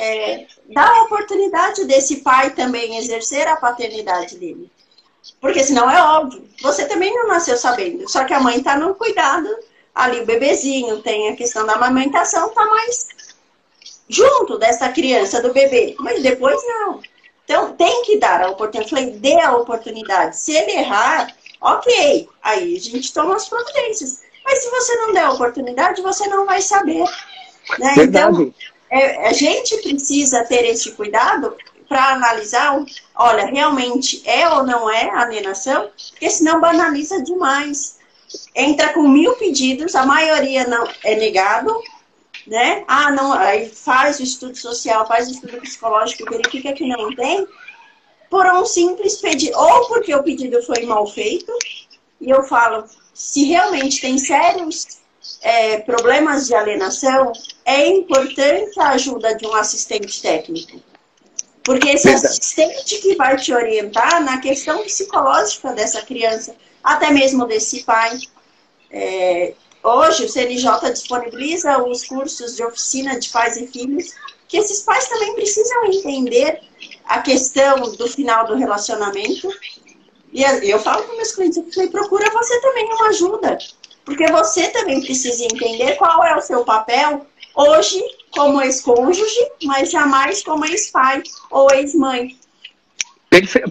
é, dá a oportunidade desse pai também exercer a paternidade dele. Porque senão é óbvio. Você também não nasceu sabendo. Só que a mãe está no cuidado, ali o bebezinho, tem a questão da amamentação, está mais junto dessa criança, do bebê. Mas depois não. Então tem que dar a oportunidade. Eu falei, dê a oportunidade. Se ele errar, ok. Aí a gente toma as providências. Mas se você não der a oportunidade, você não vai saber. Né? Então, é, a gente precisa ter esse cuidado para analisar, olha, realmente é ou não é alienação, porque senão banaliza demais. Entra com mil pedidos, a maioria não é negado, né? Ah, não, aí faz o estudo social, faz o estudo psicológico, verifica que não tem, por um simples pedido, ou porque o pedido foi mal feito, e eu falo, se realmente tem sérios é, problemas de alienação, é importante a ajuda de um assistente técnico. Porque esse Verdade. assistente que vai te orientar na questão psicológica dessa criança, até mesmo desse pai. É, hoje o CNJ disponibiliza os cursos de oficina de pais e filhos, que esses pais também precisam entender a questão do final do relacionamento e eu falo para meus clientes, eu falei, procura você também uma ajuda. Porque você também precisa entender qual é o seu papel hoje como ex-cônjuge, mas jamais como ex-pai ou ex-mãe. Perfe...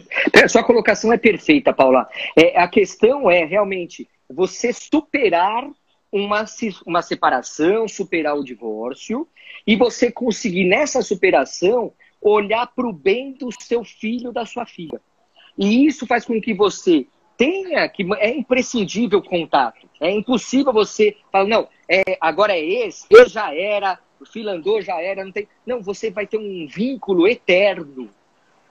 Sua colocação é perfeita, Paula. É, a questão é realmente você superar uma, uma separação, superar o divórcio, e você conseguir nessa superação olhar para o bem do seu filho, da sua filha. E isso faz com que você tenha que é imprescindível o contato. É impossível você falar, não, é, agora é esse, eu já era, o filandor já era, não tem. Não, você vai ter um vínculo eterno.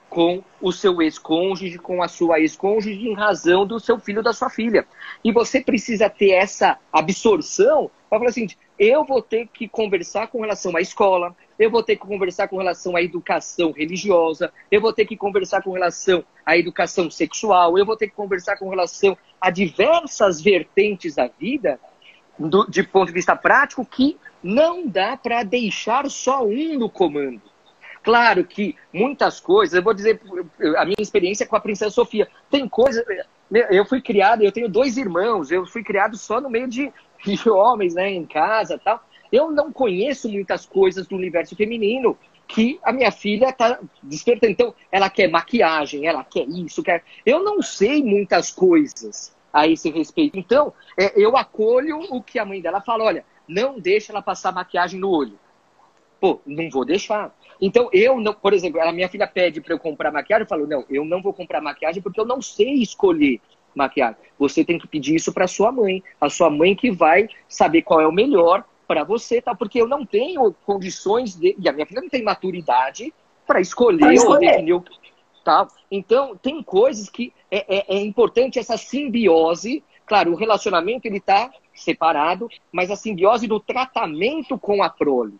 Com o seu ex-cônjuge, com a sua ex-cônjuge, em razão do seu filho da sua filha. E você precisa ter essa absorção para falar assim: eu vou ter que conversar com relação à escola, eu vou ter que conversar com relação à educação religiosa, eu vou ter que conversar com relação à educação sexual, eu vou ter que conversar com relação a diversas vertentes da vida, do, de ponto de vista prático, que não dá para deixar só um no comando. Claro que muitas coisas, eu vou dizer a minha experiência com a Princesa Sofia, tem coisas. Eu fui criado, eu tenho dois irmãos, eu fui criado só no meio de, de homens, né, em casa tal. Eu não conheço muitas coisas do universo feminino que a minha filha está despertando. Então, ela quer maquiagem, ela quer isso, quer. Eu não sei muitas coisas a esse respeito. Então, é, eu acolho o que a mãe dela fala: olha, não deixa ela passar maquiagem no olho. Pô, não vou deixar. Então, eu não, por exemplo, a minha filha pede para eu comprar maquiagem, eu falo, não, eu não vou comprar maquiagem porque eu não sei escolher maquiagem. Você tem que pedir isso para sua mãe, a sua mãe que vai saber qual é o melhor para você, tá? Porque eu não tenho condições de, e a minha filha não tem maturidade para escolher, escolher, ou definir o tá? Então, tem coisas que é, é, é importante essa simbiose. Claro, o relacionamento ele está separado, mas a simbiose do tratamento com a prole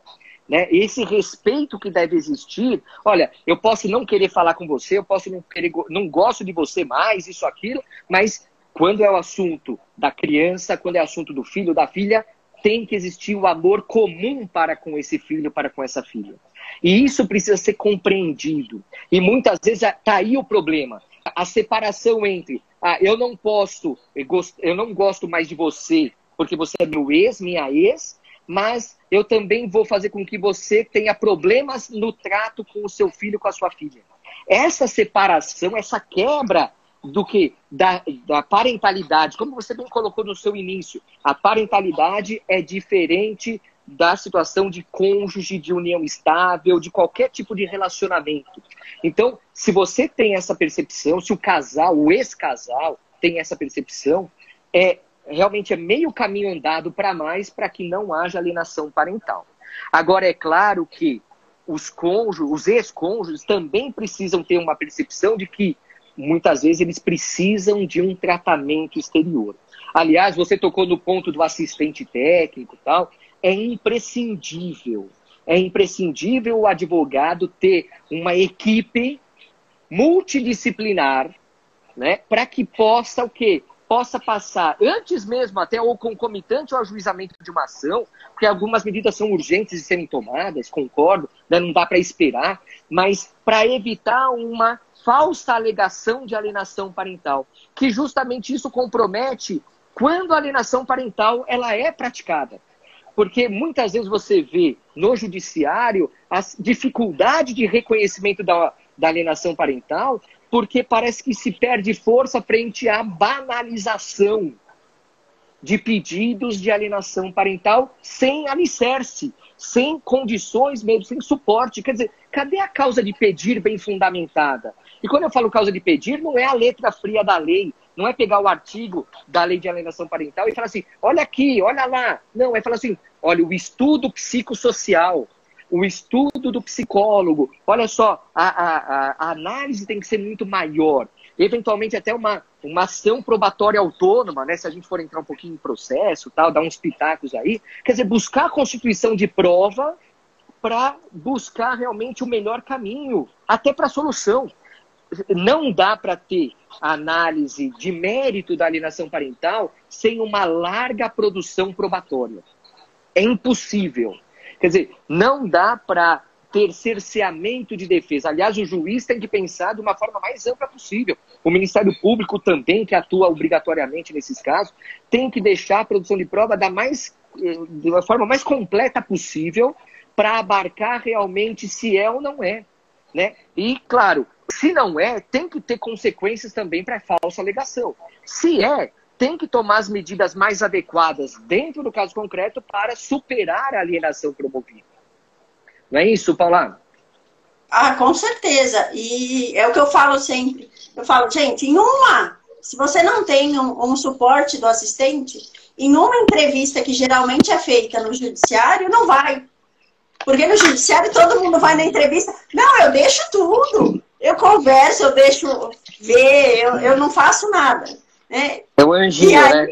né? Esse respeito que deve existir. Olha, eu posso não querer falar com você, eu posso não querer, não gosto de você mais, isso, aquilo, mas quando é o assunto da criança, quando é assunto do filho, da filha, tem que existir o amor comum para com esse filho, para com essa filha. E isso precisa ser compreendido. E muitas vezes está aí o problema. A separação entre ah, eu não posso, eu não gosto mais de você porque você é meu ex, minha ex, mas eu também vou fazer com que você tenha problemas no trato com o seu filho, com a sua filha. Essa separação, essa quebra do que da, da parentalidade, como você bem colocou no seu início, a parentalidade é diferente da situação de cônjuge, de união estável, de qualquer tipo de relacionamento. Então, se você tem essa percepção, se o casal, o ex-casal tem essa percepção, é realmente é meio caminho andado para mais para que não haja alienação parental. Agora, é claro que os cônjuges, os ex-cônjuges também precisam ter uma percepção de que muitas vezes eles precisam de um tratamento exterior. Aliás, você tocou no ponto do assistente técnico e tal, é imprescindível. É imprescindível o advogado ter uma equipe multidisciplinar, né, para que possa o quê? Possa passar antes mesmo até ou concomitante ao ajuizamento de uma ação, porque algumas medidas são urgentes de serem tomadas, concordo, né, não dá para esperar, mas para evitar uma falsa alegação de alienação parental, que justamente isso compromete quando a alienação parental ela é praticada. Porque muitas vezes você vê no judiciário a dificuldade de reconhecimento da, da alienação parental, porque parece que se perde força frente à banalização de pedidos de alienação parental sem alicerce, sem condições mesmo, sem suporte. Quer dizer, cadê a causa de pedir bem fundamentada? E quando eu falo causa de pedir, não é a letra fria da lei, não é pegar o artigo da lei de alienação parental e falar assim, olha aqui, olha lá. Não, é falar assim, olha, o estudo psicossocial, o estudo do psicólogo. Olha só, a, a, a, análise tem que ser muito maior. Eventualmente até uma, uma ação probatória autônoma, né? Se a gente for entrar um pouquinho em processo, tal, dar uns pitacos aí. Quer dizer, buscar a constituição de prova para buscar realmente o melhor caminho, até para a solução. Não dá para ter análise de mérito da alienação parental sem uma larga produção probatória. É impossível. Quer dizer, não dá para ter cerceamento de defesa. Aliás, o juiz tem que pensar de uma forma mais ampla possível. O Ministério Público também, que atua obrigatoriamente nesses casos, tem que deixar a produção de prova da mais, de uma forma mais completa possível para abarcar realmente se é ou não é. Né? E, claro, se não é, tem que ter consequências também para a falsa alegação. Se é, tem que tomar as medidas mais adequadas dentro do caso concreto para superar a alienação promovida. Não é isso, Paula? Ah, com certeza. E é o que eu falo sempre. Eu falo, gente, em uma, se você não tem um, um suporte do assistente, em uma entrevista que geralmente é feita no judiciário, não vai. Porque no judiciário todo mundo vai na entrevista. Não, eu deixo tudo. eu converso, eu deixo ver, eu, eu não faço nada. Né? É um anjinho, aí, né?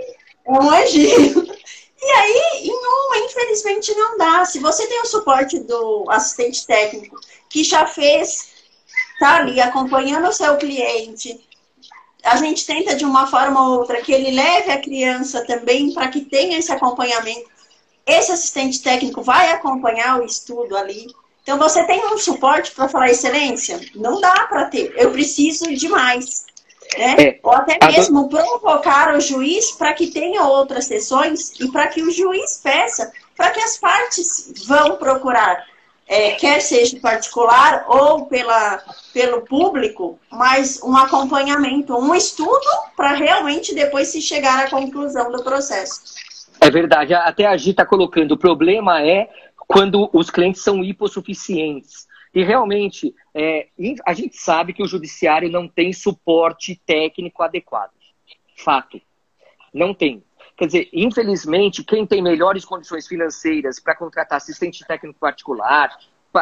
É um anjinho. E aí, em uma, infelizmente, não dá. Se você tem o suporte do assistente técnico que já fez, tá ali acompanhando o seu cliente, a gente tenta de uma forma ou outra que ele leve a criança também para que tenha esse acompanhamento. Esse assistente técnico vai acompanhar o estudo ali. Então, você tem um suporte para falar excelência? Não dá para ter. Eu preciso de mais. Né? É, Ou até mesmo do... provocar o juiz para que tenha outras sessões e para que o juiz peça para que as partes vão procurar é, quer seja particular ou pela, pelo público, mas um acompanhamento, um estudo para realmente depois se chegar à conclusão do processo. É verdade, até a Gi está colocando, o problema é quando os clientes são hipossuficientes. E realmente, é, a gente sabe que o judiciário não tem suporte técnico adequado. Fato. Não tem. Quer dizer, infelizmente, quem tem melhores condições financeiras para contratar assistente técnico particular,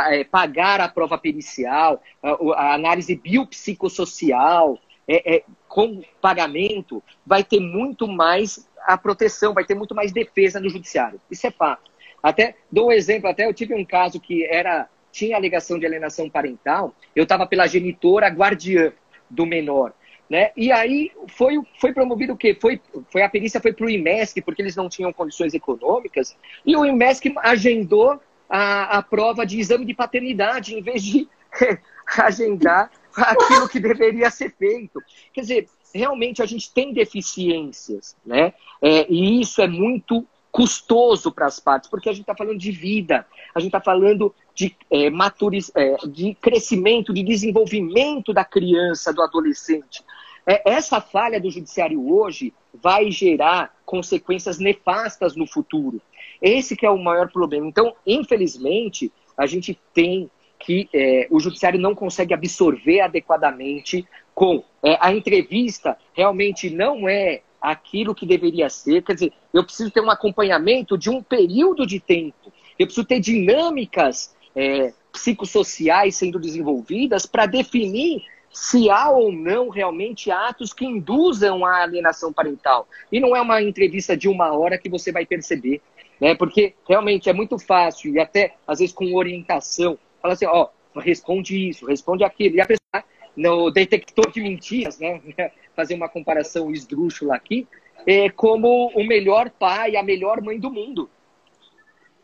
é, pagar a prova pericial, a, análise biopsicossocial, é, é, com pagamento, vai ter muito mais a proteção, vai ter muito mais defesa no judiciário. Isso é fato. Até dou um exemplo, até eu tive um caso que era tinha alegação de alienação parental, eu estava pela genitora guardiã do menor. Né? E aí foi, foi promovido o quê? Foi, foi a perícia foi para o IMESC, porque eles não tinham condições econômicas, e o IMESC agendou a, a prova de exame de paternidade, em vez de agendar aquilo que deveria ser feito. Quer dizer, realmente a gente tem deficiências, né? É, e isso é muito custoso para as partes, porque a gente está falando de vida, a gente está falando de, é, maturiz, é, de crescimento, de desenvolvimento da criança, do adolescente. É, essa falha do judiciário hoje vai gerar consequências nefastas no futuro. Esse que é o maior problema. Então, infelizmente, a gente tem que é, o judiciário não consegue absorver adequadamente com é, a entrevista realmente não é aquilo que deveria ser. Quer dizer, eu preciso ter um acompanhamento de um período de tempo. Eu preciso ter dinâmicas é, psicossociais sendo desenvolvidas para definir se há ou não realmente atos que induzam a alienação parental. E não é uma entrevista de uma hora que você vai perceber, né? Porque realmente é muito fácil e até às vezes com orientação, fala assim, ó, responde isso, responde aquilo. E a pessoa no detector de mentiras, né? fazer uma comparação esdrúxula aqui, é como o melhor pai, a melhor mãe do mundo.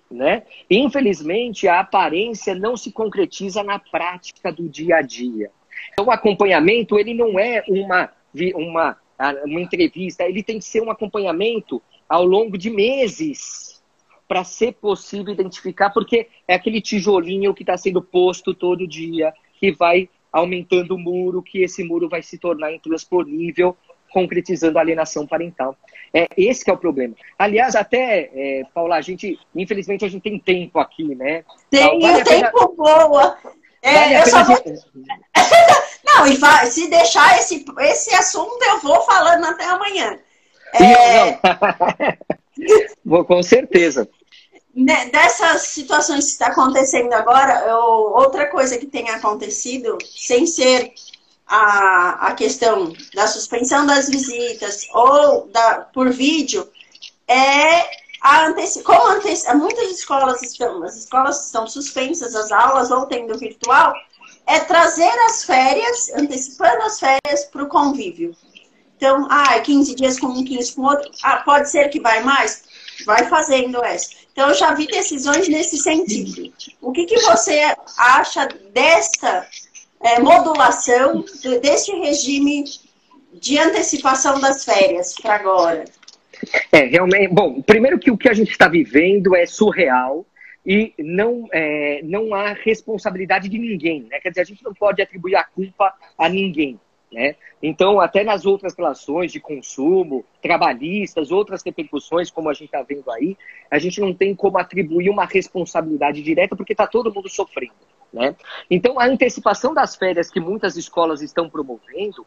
Né? Infelizmente, a aparência não se concretiza na prática do dia a dia. Então, o acompanhamento, ele não é uma, uma, uma entrevista, ele tem que ser um acompanhamento ao longo de meses para ser possível identificar, porque é aquele tijolinho que está sendo posto todo dia, que vai aumentando o muro, que esse muro vai se tornar intransponível, concretizando a alienação parental. É, esse é o problema. Aliás, até, é, Paula, a gente, infelizmente, a gente tem tempo aqui, né? Tem vale tempo pena... boa. É, vale eu só vou... não, e vai, se deixar esse, esse assunto, eu vou falando até amanhã. É... Vou, com certeza. Dessas situações que está acontecendo agora, eu, outra coisa que tem acontecido, sem ser a, a questão da suspensão das visitas ou da, por vídeo, é a anteci como anteci muitas escolas estão, as escolas estão suspensas, as aulas ou tendo virtual, é trazer as férias, antecipando as férias para o convívio. Então, ah, 15 dias com um, 15 com outro. Ah, pode ser que vai mais? Vai fazendo essa. Então, eu já vi decisões nesse sentido. O que, que você acha desta é, modulação, deste regime de antecipação das férias para agora? É, realmente. Bom, primeiro que o que a gente está vivendo é surreal e não, é, não há responsabilidade de ninguém. Né? Quer dizer, a gente não pode atribuir a culpa a ninguém. Né? Então, até nas outras relações de consumo, trabalhistas, outras repercussões, como a gente está vendo aí, a gente não tem como atribuir uma responsabilidade direta porque está todo mundo sofrendo. Né? Então, a antecipação das férias que muitas escolas estão promovendo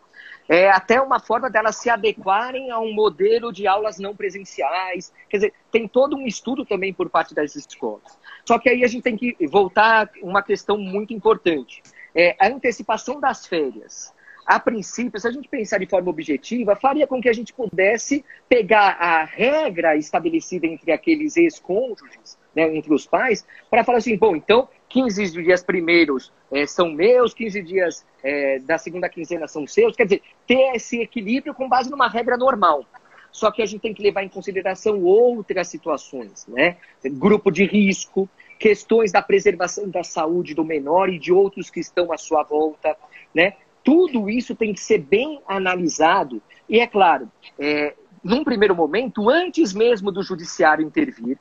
é até uma forma delas se adequarem a um modelo de aulas não presenciais. Quer dizer, tem todo um estudo também por parte das escolas. Só que aí a gente tem que voltar uma questão muito importante é, a antecipação das férias, a princípio, se a gente pensar de forma objetiva, faria com que a gente pudesse pegar a regra estabelecida entre aqueles ex-cônjuges, né, entre os pais, para falar assim, bom, então 15 dias primeiros é, são meus, 15 dias é, da segunda quinzena são seus, quer dizer, ter esse equilíbrio com base numa regra normal. Só que a gente tem que levar em consideração outras situações, né? Grupo de risco, questões da preservação da saúde do menor e de outros que estão à sua volta, né? Tudo isso tem que ser bem analisado e, é claro, é, num primeiro momento, antes mesmo do judiciário intervir.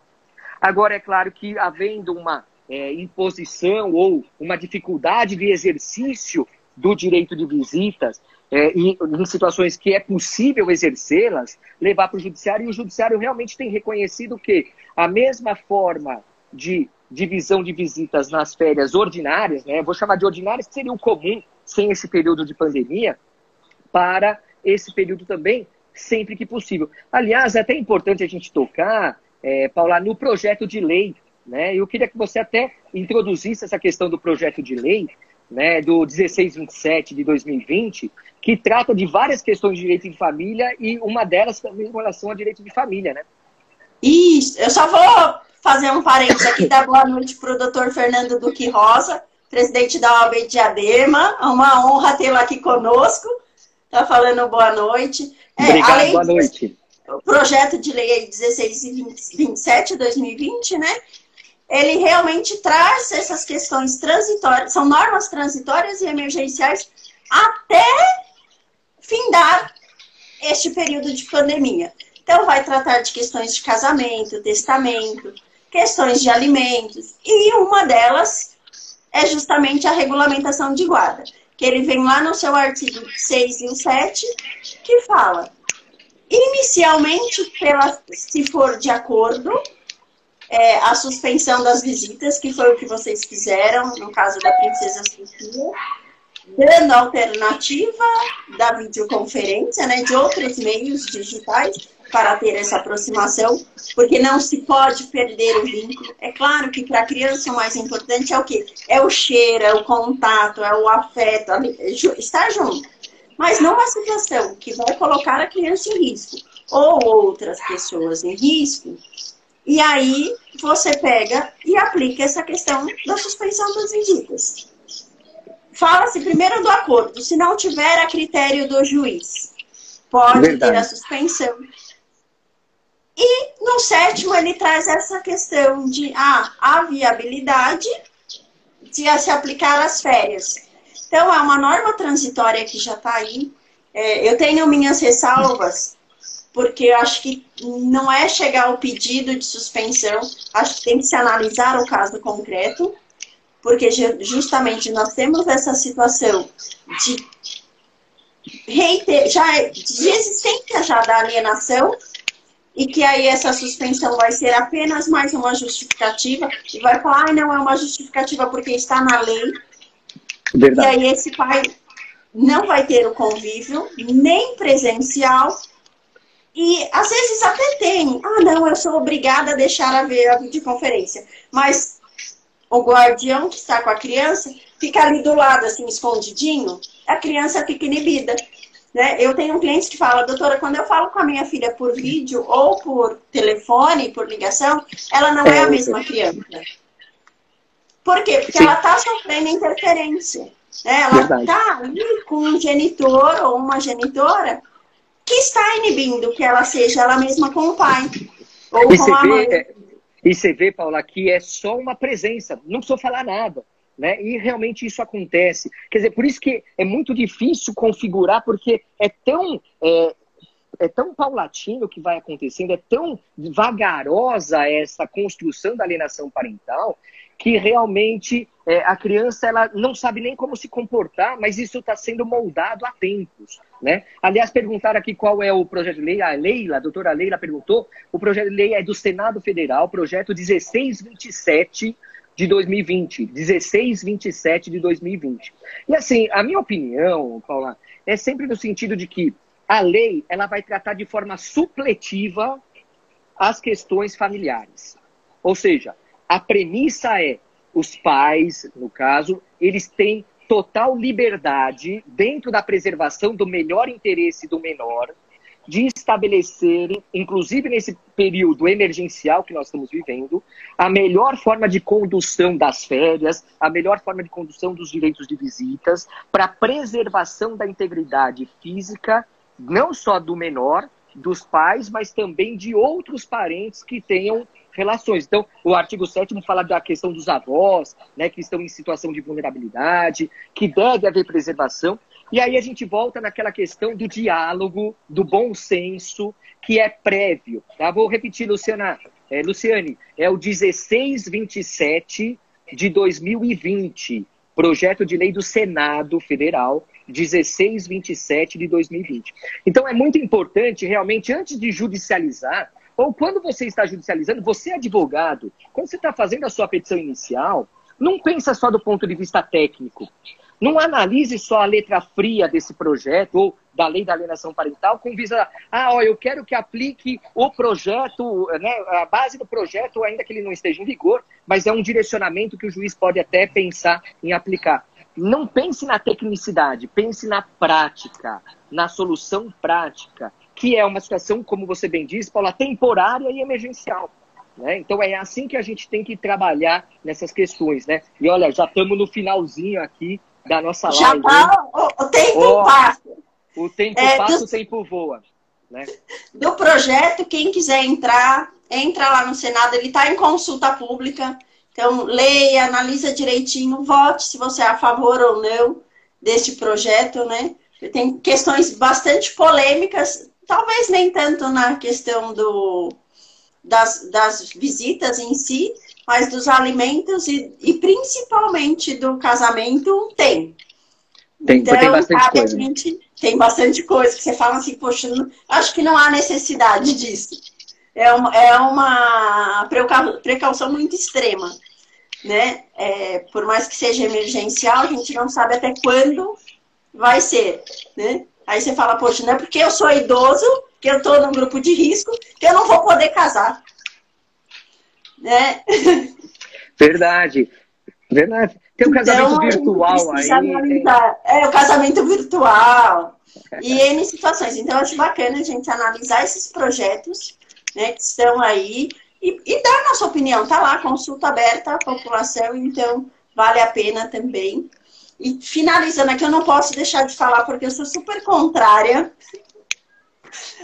Agora, é claro que, havendo uma é, imposição ou uma dificuldade de exercício do direito de visitas, é, e em situações que é possível exercê-las, levar para o judiciário, e o judiciário realmente tem reconhecido que a mesma forma de divisão de visitas nas férias ordinárias, né, vou chamar de ordinárias, que seria o comum sem esse período de pandemia, para esse período também, sempre que possível. Aliás, é até importante a gente tocar, é, Paula, no projeto de lei. Né? Eu queria que você até introduzisse essa questão do projeto de lei, né, do 1627 de 2020, que trata de várias questões de direito de família e uma delas também em relação ao direito de família, né? Isso, eu só vou fazer um parênteses aqui, dar boa noite para o doutor Fernando Duque Rosa, presidente da OAB Diadema. É uma honra tê-lo aqui conosco. Está falando boa noite. É, Obrigado, boa noite. O projeto de lei 1627 2020, né? Ele realmente traz essas questões transitórias, são normas transitórias e emergenciais até findar este período de pandemia. Então, vai tratar de questões de casamento, testamento, questões de alimentos, e uma delas é justamente a regulamentação de guarda, que ele vem lá no seu artigo 6 e 7, que fala, inicialmente, pela, se for de acordo, é, a suspensão das visitas, que foi o que vocês fizeram, no caso da Princesa Sofia, dando alternativa da videoconferência, né, de outros meios digitais, para ter essa aproximação, porque não se pode perder o vínculo. É claro que para a criança o mais importante é o quê? É o cheiro, é o contato, é o afeto, estar junto. Mas numa situação que vai colocar a criança em risco ou outras pessoas em risco, e aí você pega e aplica essa questão da suspensão das visitas. Fala-se primeiro do acordo, se não tiver a critério do juiz, pode Verdade. ter a suspensão. E no sétimo ele traz essa questão de ah, a viabilidade de se aplicar as férias. Então é uma norma transitória que já está aí. É, eu tenho minhas ressalvas, porque eu acho que não é chegar ao pedido de suspensão, acho que tem que se analisar o caso concreto, porque justamente nós temos essa situação de reiter, já de existência já da alienação e que aí essa suspensão vai ser apenas mais uma justificativa e vai falar, ah, não é uma justificativa porque está na lei. Verdade. E aí esse pai não vai ter o convívio, nem presencial, e às vezes até tem, ah, não, eu sou obrigada a deixar a ver a videoconferência. Mas o guardião que está com a criança fica ali do lado, assim, escondidinho, a criança fica inibida. Né? Eu tenho um cliente que fala, doutora, quando eu falo com a minha filha por vídeo ou por telefone, por ligação, ela não é, é a mesma criança. Por quê? Porque Sim. ela está sofrendo interferência. Né? Ela está ali com um genitor ou uma genitora que está inibindo que ela seja ela mesma com o pai. Ou e com a mãe. É, e você vê, Paula, que é só uma presença, não precisa falar nada. Né? E realmente isso acontece. Quer dizer, por isso que é muito difícil configurar, porque é tão, é, é tão paulatino o que vai acontecendo, é tão vagarosa essa construção da alienação parental, que realmente é, a criança ela não sabe nem como se comportar, mas isso está sendo moldado há tempos. Né? Aliás, perguntaram aqui qual é o projeto de lei. A Leila, a doutora Leila perguntou. O projeto de lei é do Senado Federal, projeto 1627 de 2020, 1627 de 2020. E assim, a minha opinião, Paula, é sempre no sentido de que a lei ela vai tratar de forma supletiva as questões familiares. Ou seja, a premissa é os pais, no caso, eles têm total liberdade, dentro da preservação do melhor interesse do menor, de estabelecerem, inclusive nesse período emergencial que nós estamos vivendo, a melhor forma de condução das férias, a melhor forma de condução dos direitos de visitas, para preservação da integridade física, não só do menor, dos pais, mas também de outros parentes que tenham relações. Então, o artigo 7 fala da questão dos avós, né, que estão em situação de vulnerabilidade, que deve haver preservação. E aí a gente volta naquela questão do diálogo, do bom senso, que é prévio. Tá? Vou repetir, Luciana, é, Luciane, é o 1627 de 2020, projeto de lei do Senado Federal, 1627 de 2020. Então é muito importante, realmente, antes de judicializar, ou quando você está judicializando, você é advogado, quando você está fazendo a sua petição inicial, não pensa só do ponto de vista técnico. Não analise só a letra fria desse projeto ou da lei da alienação parental com visa, ah, ó, eu quero que aplique o projeto, né, a base do projeto, ainda que ele não esteja em vigor, mas é um direcionamento que o juiz pode até pensar em aplicar. Não pense na tecnicidade, pense na prática, na solução prática que é uma situação, como você bem disse, Paula, temporária e emergencial. Né? Então é assim que a gente tem que trabalhar nessas questões, né? E olha, já estamos no finalzinho aqui da nossa já live. Tá, o, o tempo oh, passa. O tempo é, passa, do, o tempo voa. Né? Do projeto, quem quiser entrar, entra lá no Senado, ele está em consulta pública. Então, leia, analisa direitinho, vote se você é a favor ou não deste projeto, né? Tem questões bastante polêmicas, talvez nem tanto na questão do, das, das visitas em si, mas dos alimentos e, e principalmente do casamento tem. Tem, então, tem bastante coisa. Gente, tem bastante coisa que você fala assim, poxa, não, acho que não há necessidade disso. É uma, é uma precaução muito extrema. Né? É, por mais que seja emergencial, a gente não sabe até quando vai ser. Né? Aí você fala, poxa, não é porque eu sou idoso, que eu estou num grupo de risco, que eu não vou poder casar. Né? Verdade. Verdade. Tem um casamento então, virtual aí. Analisar. É, o casamento virtual. E N situações. Então, acho bacana a gente analisar esses projetos né, que estão aí e, e dar a nossa opinião. Tá lá, consulta aberta à população, então vale a pena também. E finalizando aqui, eu não posso deixar de falar, porque eu sou super contrária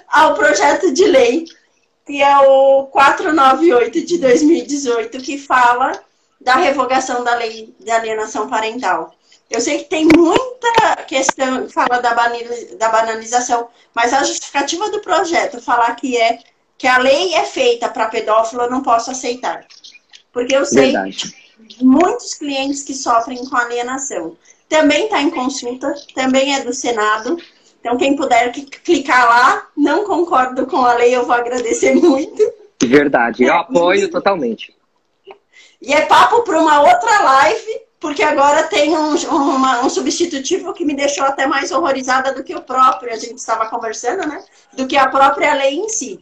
ao projeto de lei, que é o 498 de 2018, que fala da revogação da lei de alienação parental. Eu sei que tem muita questão que fala da, da banalização, mas a justificativa do projeto falar que é que a lei é feita para pedófilo, eu não posso aceitar. Porque eu sei Verdade. muitos clientes que sofrem com alienação também está em consulta, também é do Senado. Então, quem puder clicar lá, não concordo com a lei, eu vou agradecer muito. Verdade, eu é, apoio totalmente. E é papo para uma outra live, porque agora tem um, uma, um substitutivo que me deixou até mais horrorizada do que o próprio, a gente estava conversando, né? Do que a própria lei em si.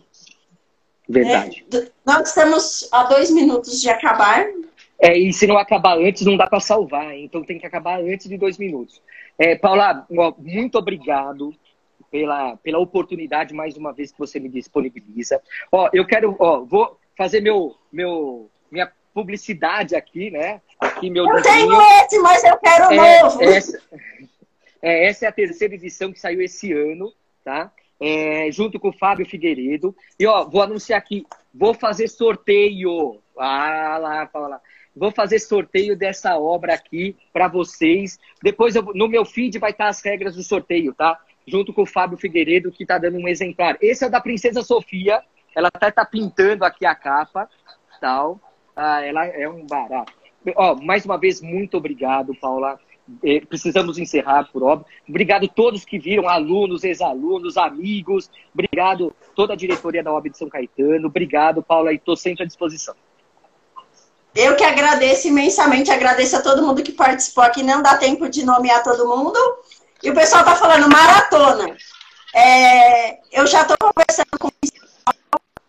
Verdade. É, nós estamos a dois minutos de acabar, é, e se não acabar antes, não dá para salvar, então tem que acabar antes de dois minutos. É, Paula, muito obrigado pela, pela oportunidade mais uma vez que você me disponibiliza. Ó, eu quero, ó, vou fazer meu, meu, minha publicidade aqui, né? Aqui meu. Eu tenho esse, mas eu quero é, novo. Essa, é, essa é a terceira edição que saiu esse ano, tá? É, junto com o Fábio Figueiredo. E ó, vou anunciar aqui, vou fazer sorteio. Ah lá, fala lá. Vou fazer sorteio dessa obra aqui para vocês. Depois eu, no meu feed vai estar as regras do sorteio, tá? Junto com o Fábio Figueiredo, que está dando um exemplar. Esse é o da Princesa Sofia. Ela até tá pintando aqui a capa, tal. Ah, ela é um barato. Ó, mais uma vez, muito obrigado, Paula. É, precisamos encerrar, por óbvio. Obrigado a todos que viram, alunos, ex-alunos, amigos. Obrigado toda a diretoria da OAB de São Caetano. Obrigado, Paula, e estou sempre à disposição. Eu que agradeço imensamente, agradeço a todo mundo que participou aqui. Não dá tempo de nomear todo mundo. E o pessoal está falando maratona. É, eu já estou conversando com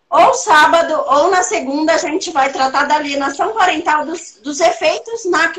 ou sábado ou na segunda a gente vai tratar da alienação parental dos, dos efeitos na,